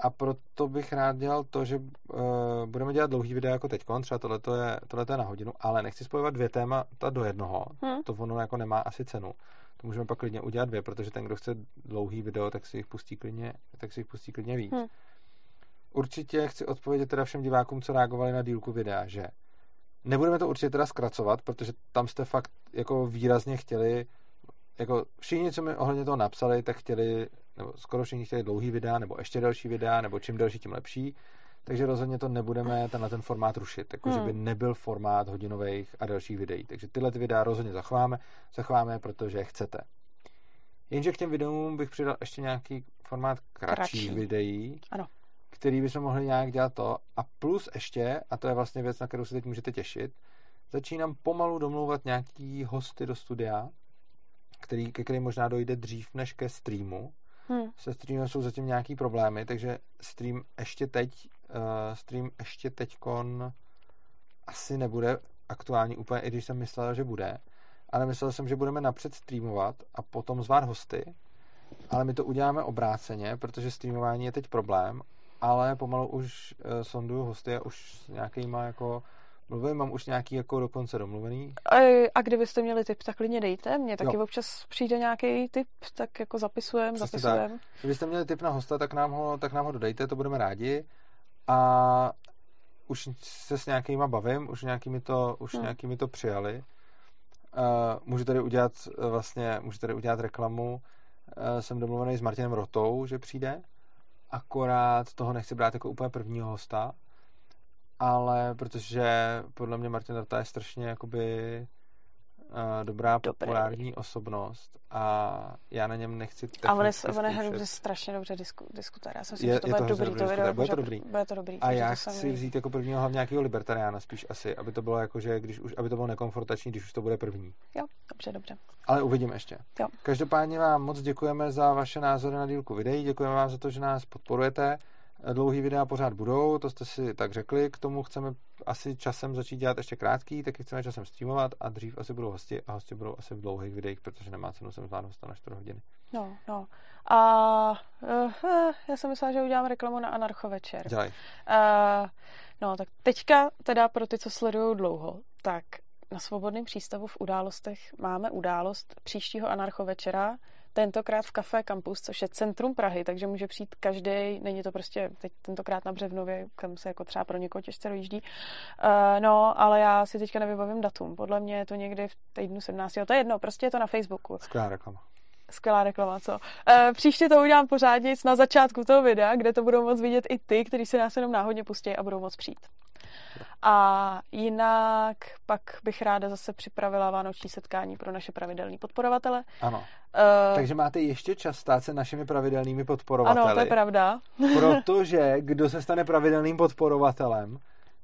a proto bych rád dělal to, že uh, budeme dělat dlouhý videa jako teď, třeba tohleto je, tohleto je na hodinu, ale nechci spojovat dvě témata do jednoho, hmm. to ono jako nemá asi cenu. To můžeme pak klidně udělat dvě, protože ten, kdo chce dlouhý video, tak si jich pustí klidně, tak si jich pustí klidně víc. Hmm. Určitě chci odpovědět teda všem divákům, co reagovali na dílku videa, že nebudeme to určitě teda zkracovat, protože tam jste fakt jako výrazně chtěli, jako všichni, co mi ohledně toho napsali, tak chtěli, nebo skoro všichni chtěli dlouhý videa, nebo ještě delší videa, nebo čím delší, tím lepší. Takže rozhodně to nebudeme tenhle ten formát rušit, jako hmm. že by nebyl formát hodinových a dalších videí. Takže tyhle ty videa rozhodně zachováme, zachováme, protože chcete. Jenže k těm videům bych přidal ještě nějaký formát kratších Kratší. videí, ano. který bychom mohli nějak dělat to. A plus ještě, a to je vlastně věc, na kterou se teď můžete těšit, začínám pomalu domlouvat nějaký hosty do studia, který, ke kterým možná dojde dřív než ke streamu. Hmm. Se streamem jsou zatím nějaký problémy, takže stream ještě teď, uh, stream ještě teďkon asi nebude aktuální úplně, i když jsem myslel, že bude. Ale myslel jsem, že budeme napřed streamovat a potom zvát hosty. Ale my to uděláme obráceně, protože streamování je teď problém, ale pomalu už uh, sonduju hosty a už s nějakýma jako mluvím, mám už nějaký jako dokonce domluvený. A, a kdybyste měli tip, tak klidně dejte. Mně taky jo. občas přijde nějaký tip, tak jako zapisujem, zapisujem. Tak. Kdybyste měli tip na hosta, tak nám ho, tak nám ho dodejte, to budeme rádi. A už se s nějakýma bavím, už nějakými to, už hmm. nějakými to přijali. Uh, můžu tady udělat vlastně, můžu tady udělat reklamu. Uh, jsem domluvený s Martinem Rotou, že přijde. Akorát toho nechci brát jako úplně prvního hosta, ale protože podle mě Martin Rota je strašně jakoby uh, dobrá Dobrý. populární osobnost a já na něm nechci A on je, on je strašně dobře disku, diskutuje. Já jsem si je, že to, bude dobrý, to video, bude to dobrý. Bude to dobrý. A já chci mi... vzít jako prvního hlavně nějakého libertariána spíš asi, aby to bylo jako, že když už, aby to bylo nekomfortační, když už to bude první. Jo, dobře, dobře. Ale uvidíme ještě. Jo. Každopádně vám moc děkujeme za vaše názory na dílku videí, děkujeme vám za to, že nás podporujete dlouhý videa pořád budou, to jste si tak řekli, k tomu chceme asi časem začít dělat ještě krátký, taky chceme časem streamovat a dřív asi budou hosti a hosti budou asi v dlouhých videích, protože nemá cenu sem zvládnout na 4 hodiny. No, no. A uh, já jsem myslela, že udělám reklamu na Anarcho večer. Dělej. Uh, no, tak teďka teda pro ty, co sledují dlouho, tak na Svobodném přístavu v událostech máme událost příštího Anarcho večera, tentokrát v Café Campus, což je centrum Prahy, takže může přijít každý, není to prostě teď tentokrát na Břevnově, kam se jako třeba pro někoho těžce dojíždí. Uh, no, ale já si teďka nevybavím datum. Podle mě je to někdy v týdnu 17. To je jedno, prostě je to na Facebooku. Skvělá reklama. Skvělá reklama, co? Uh, příště to udělám pořádně na začátku toho videa, kde to budou moc vidět i ty, kteří se nás jenom náhodně pustí a budou moc přijít. A jinak pak bych ráda zase připravila vánoční setkání pro naše pravidelní podporovatele. Ano. Uh, Takže máte ještě čas stát se našimi pravidelnými podporovateli. Ano, to je pravda. protože kdo se stane pravidelným podporovatelem,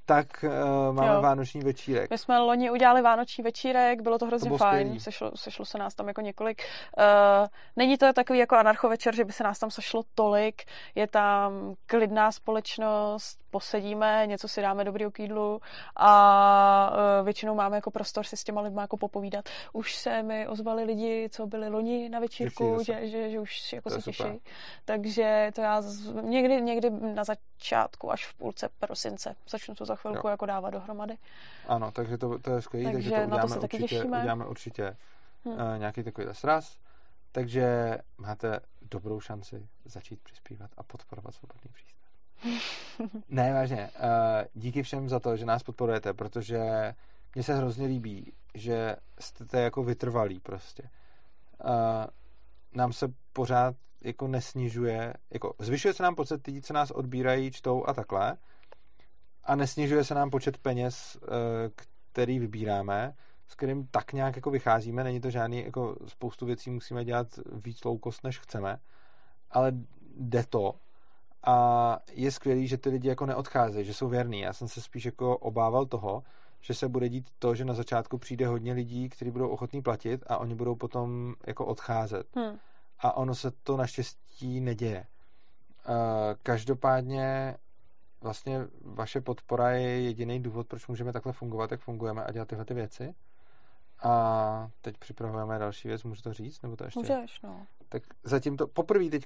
tak uh, máme jo. vánoční večírek. My jsme loni udělali vánoční večírek, bylo to hrozně to fajn, sešlo, sešlo se nás tam jako několik. Uh, není to takový jako anarcho večer, že by se nás tam sešlo tolik, je tam klidná společnost, posedíme, něco si dáme dobrý k jídlu a uh, většinou máme jako prostor si s těma lidma jako popovídat. Už se mi ozvali lidi, co byli loni na večírku, že, že, že už jako se těší. Takže to já z, někdy, někdy na začátku, až v půlce prosince začnu to za chvilku jo. jako dávat dohromady. Ano, takže to, to je skvělé, takže, takže to uděláme, to určitě, uděláme určitě hmm. uh, nějaký takový sraz. Takže máte dobrou šanci začít přispívat a podporovat svobodný přístav. ne, vážně. Uh, díky všem za to, že nás podporujete, protože mně se hrozně líbí, že jste jako vytrvalí prostě. Uh, nám se pořád jako nesnižuje, jako zvyšuje se nám počet lidí, co nás odbírají, čtou a takhle a nesnižuje se nám počet peněz, eh, který vybíráme, s kterým tak nějak jako vycházíme, není to žádný, jako spoustu věcí musíme dělat víc low cost, než chceme, ale jde to a je skvělý, že ty lidi jako neodcházejí, že jsou věrní. Já jsem se spíš jako obával toho, že se bude dít to, že na začátku přijde hodně lidí, kteří budou ochotní platit a oni budou potom jako odcházet. Hmm. A ono se to naštěstí neděje. Každopádně vlastně vaše podpora je jediný důvod, proč můžeme takhle fungovat, jak fungujeme a dělat tyhle ty věci. A teď připravujeme další věc, můžu to říct? Nebo to ještě? Můžeš, no. Tak zatím to poprvé teď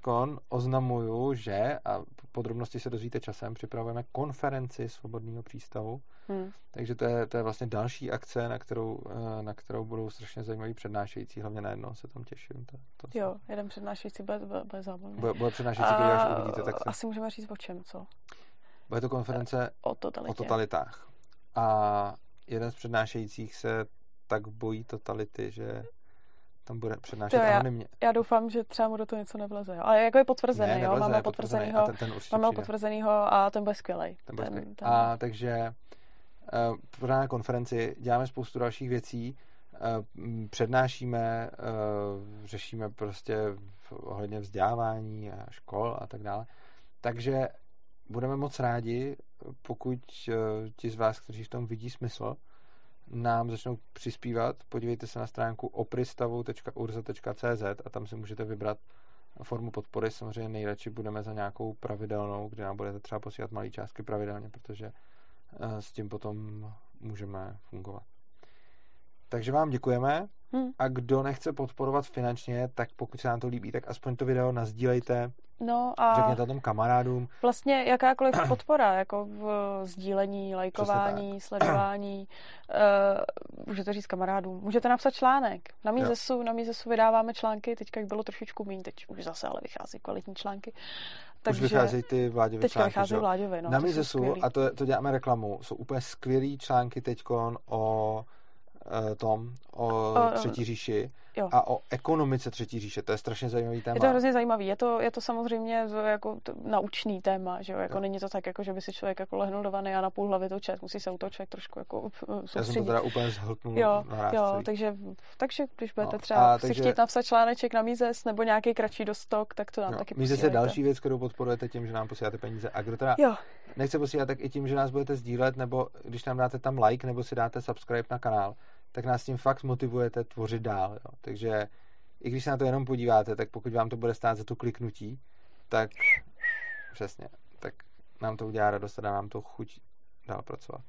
oznamuju, že, a podrobnosti se dozvíte časem, připravujeme konferenci Svobodného přístavu. Hmm. Takže to je, to je vlastně další akce, na kterou, eh, na kterou budou strašně zajímaví přednášející. Hlavně na jedno se tam těším. To, to jo, se... jeden přednášející bude, bude zábavný. Bude, bude přednášející, který až uvidíte. Tak se... Asi můžeme říct o čem, co? Bude to konference o, totalitě. o totalitách. A jeden z přednášejících se tak bojí totality, že tam bude přednášet to anonymně. Já, já doufám, že třeba mu do toho něco nevleze. Jo. Ale jako je potvrzený, ne, jo? máme potvrzenýho, ten, ten máme potvrzenýho a ten bude skvělý. Ten bude ten, ten... A takže uh, na konferenci děláme spoustu dalších věcí, uh, přednášíme, uh, řešíme prostě ohledně vzdělávání a škol a tak dále. Takže budeme moc rádi, pokud uh, ti z vás, kteří v tom vidí smysl, nám začnou přispívat, podívejte se na stránku opristavu.urza.cz a tam si můžete vybrat formu podpory. Samozřejmě nejradši budeme za nějakou pravidelnou, kde nám budete třeba posílat malé částky pravidelně, protože eh, s tím potom můžeme fungovat. Takže vám děkujeme hmm. a kdo nechce podporovat finančně, tak pokud se nám to líbí, tak aspoň to video nazdílejte No a řekněte tom kamarádům. Vlastně jakákoliv podpora, jako v sdílení, lajkování, sledování, uh, můžete říct kamarádům. Můžete napsat článek. Na Mízesu, na Mízesu vydáváme články, teďka jich bylo trošičku méně, teď už zase ale vychází kvalitní články. Takže už vycházejí ty vláďové teďka články. vycházejí vláďové, no. Na Mízesu, a to, to děláme reklamu, jsou úplně skvělý články teďkon o uh, tom, o, o Třetí říši Jo. a o ekonomice Třetí říše. To je strašně zajímavý téma. Je to hrozně zajímavý. Je to, je to samozřejmě jako to, naučný téma, že jo? Jako jo. není to tak, jako, že by si člověk jako lehnul do vany a na půl hlavy to čet. Musí se u toho člověk trošku jako soustředit. Já jsem to teda úplně zhltnul jo, jo, takže, takže když budete no, třeba si takže... chtít napsat článeček na Mízes nebo nějaký kratší dostok, tak to nám jo, taky Mízes je další věc, kterou podporujete tím, že nám posíláte peníze. A kdo teda jo. nechce posílat, tak i tím, že nás budete sdílet, nebo když nám dáte tam like, nebo si dáte subscribe na kanál, tak nás tím fakt motivujete tvořit dál. Jo. Takže i když se na to jenom podíváte, tak pokud vám to bude stát za to kliknutí, tak přesně, tak nám to udělá radost a dá nám to chuť dál pracovat.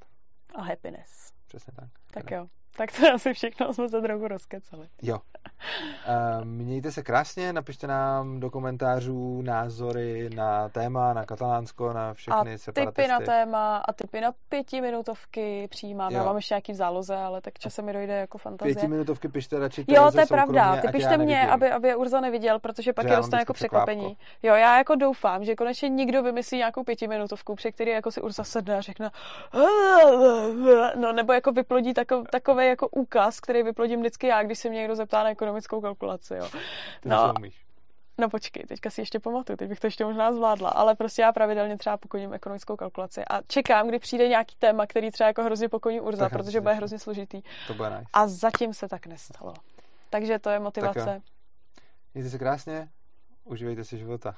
A happiness. Přesně tak. Tak jo. Tak to je asi všechno, jsme se trochu rozkecali. Jo. Uh, mějte se krásně, napište nám do komentářů názory na téma, na katalánsko, na všechny a separatisty. typy na téma a typy na pětiminutovky přijímám. Já mám ještě nějaký v záloze, ale tak časem mi dojde jako fantazie. Pětiminutovky pište radši Jo, to je pravda. Ty pište mě, aby, aby je Urza neviděl, protože pak že je dostane jako překvapení. Jo, já jako doufám, že konečně nikdo vymyslí nějakou pětiminutovku, při který jako si Urza sedne a řekne no nebo jako vyplodí takový, takový jako úkaz, který vyplodím vždycky já, když se mě někdo zeptá na ekonomickou kalkulaci. Jo. No, No počkej, teďka si ještě pamatuju, teď bych to ještě možná zvládla, ale prostě já pravidelně třeba pokoním ekonomickou kalkulaci a čekám, kdy přijde nějaký téma, který třeba jako hrozně pokoní Urza, tak protože bude hrozně složitý. To bude nice. A zatím se tak nestalo. Takže to je motivace. Mějte se krásně, užívejte si života.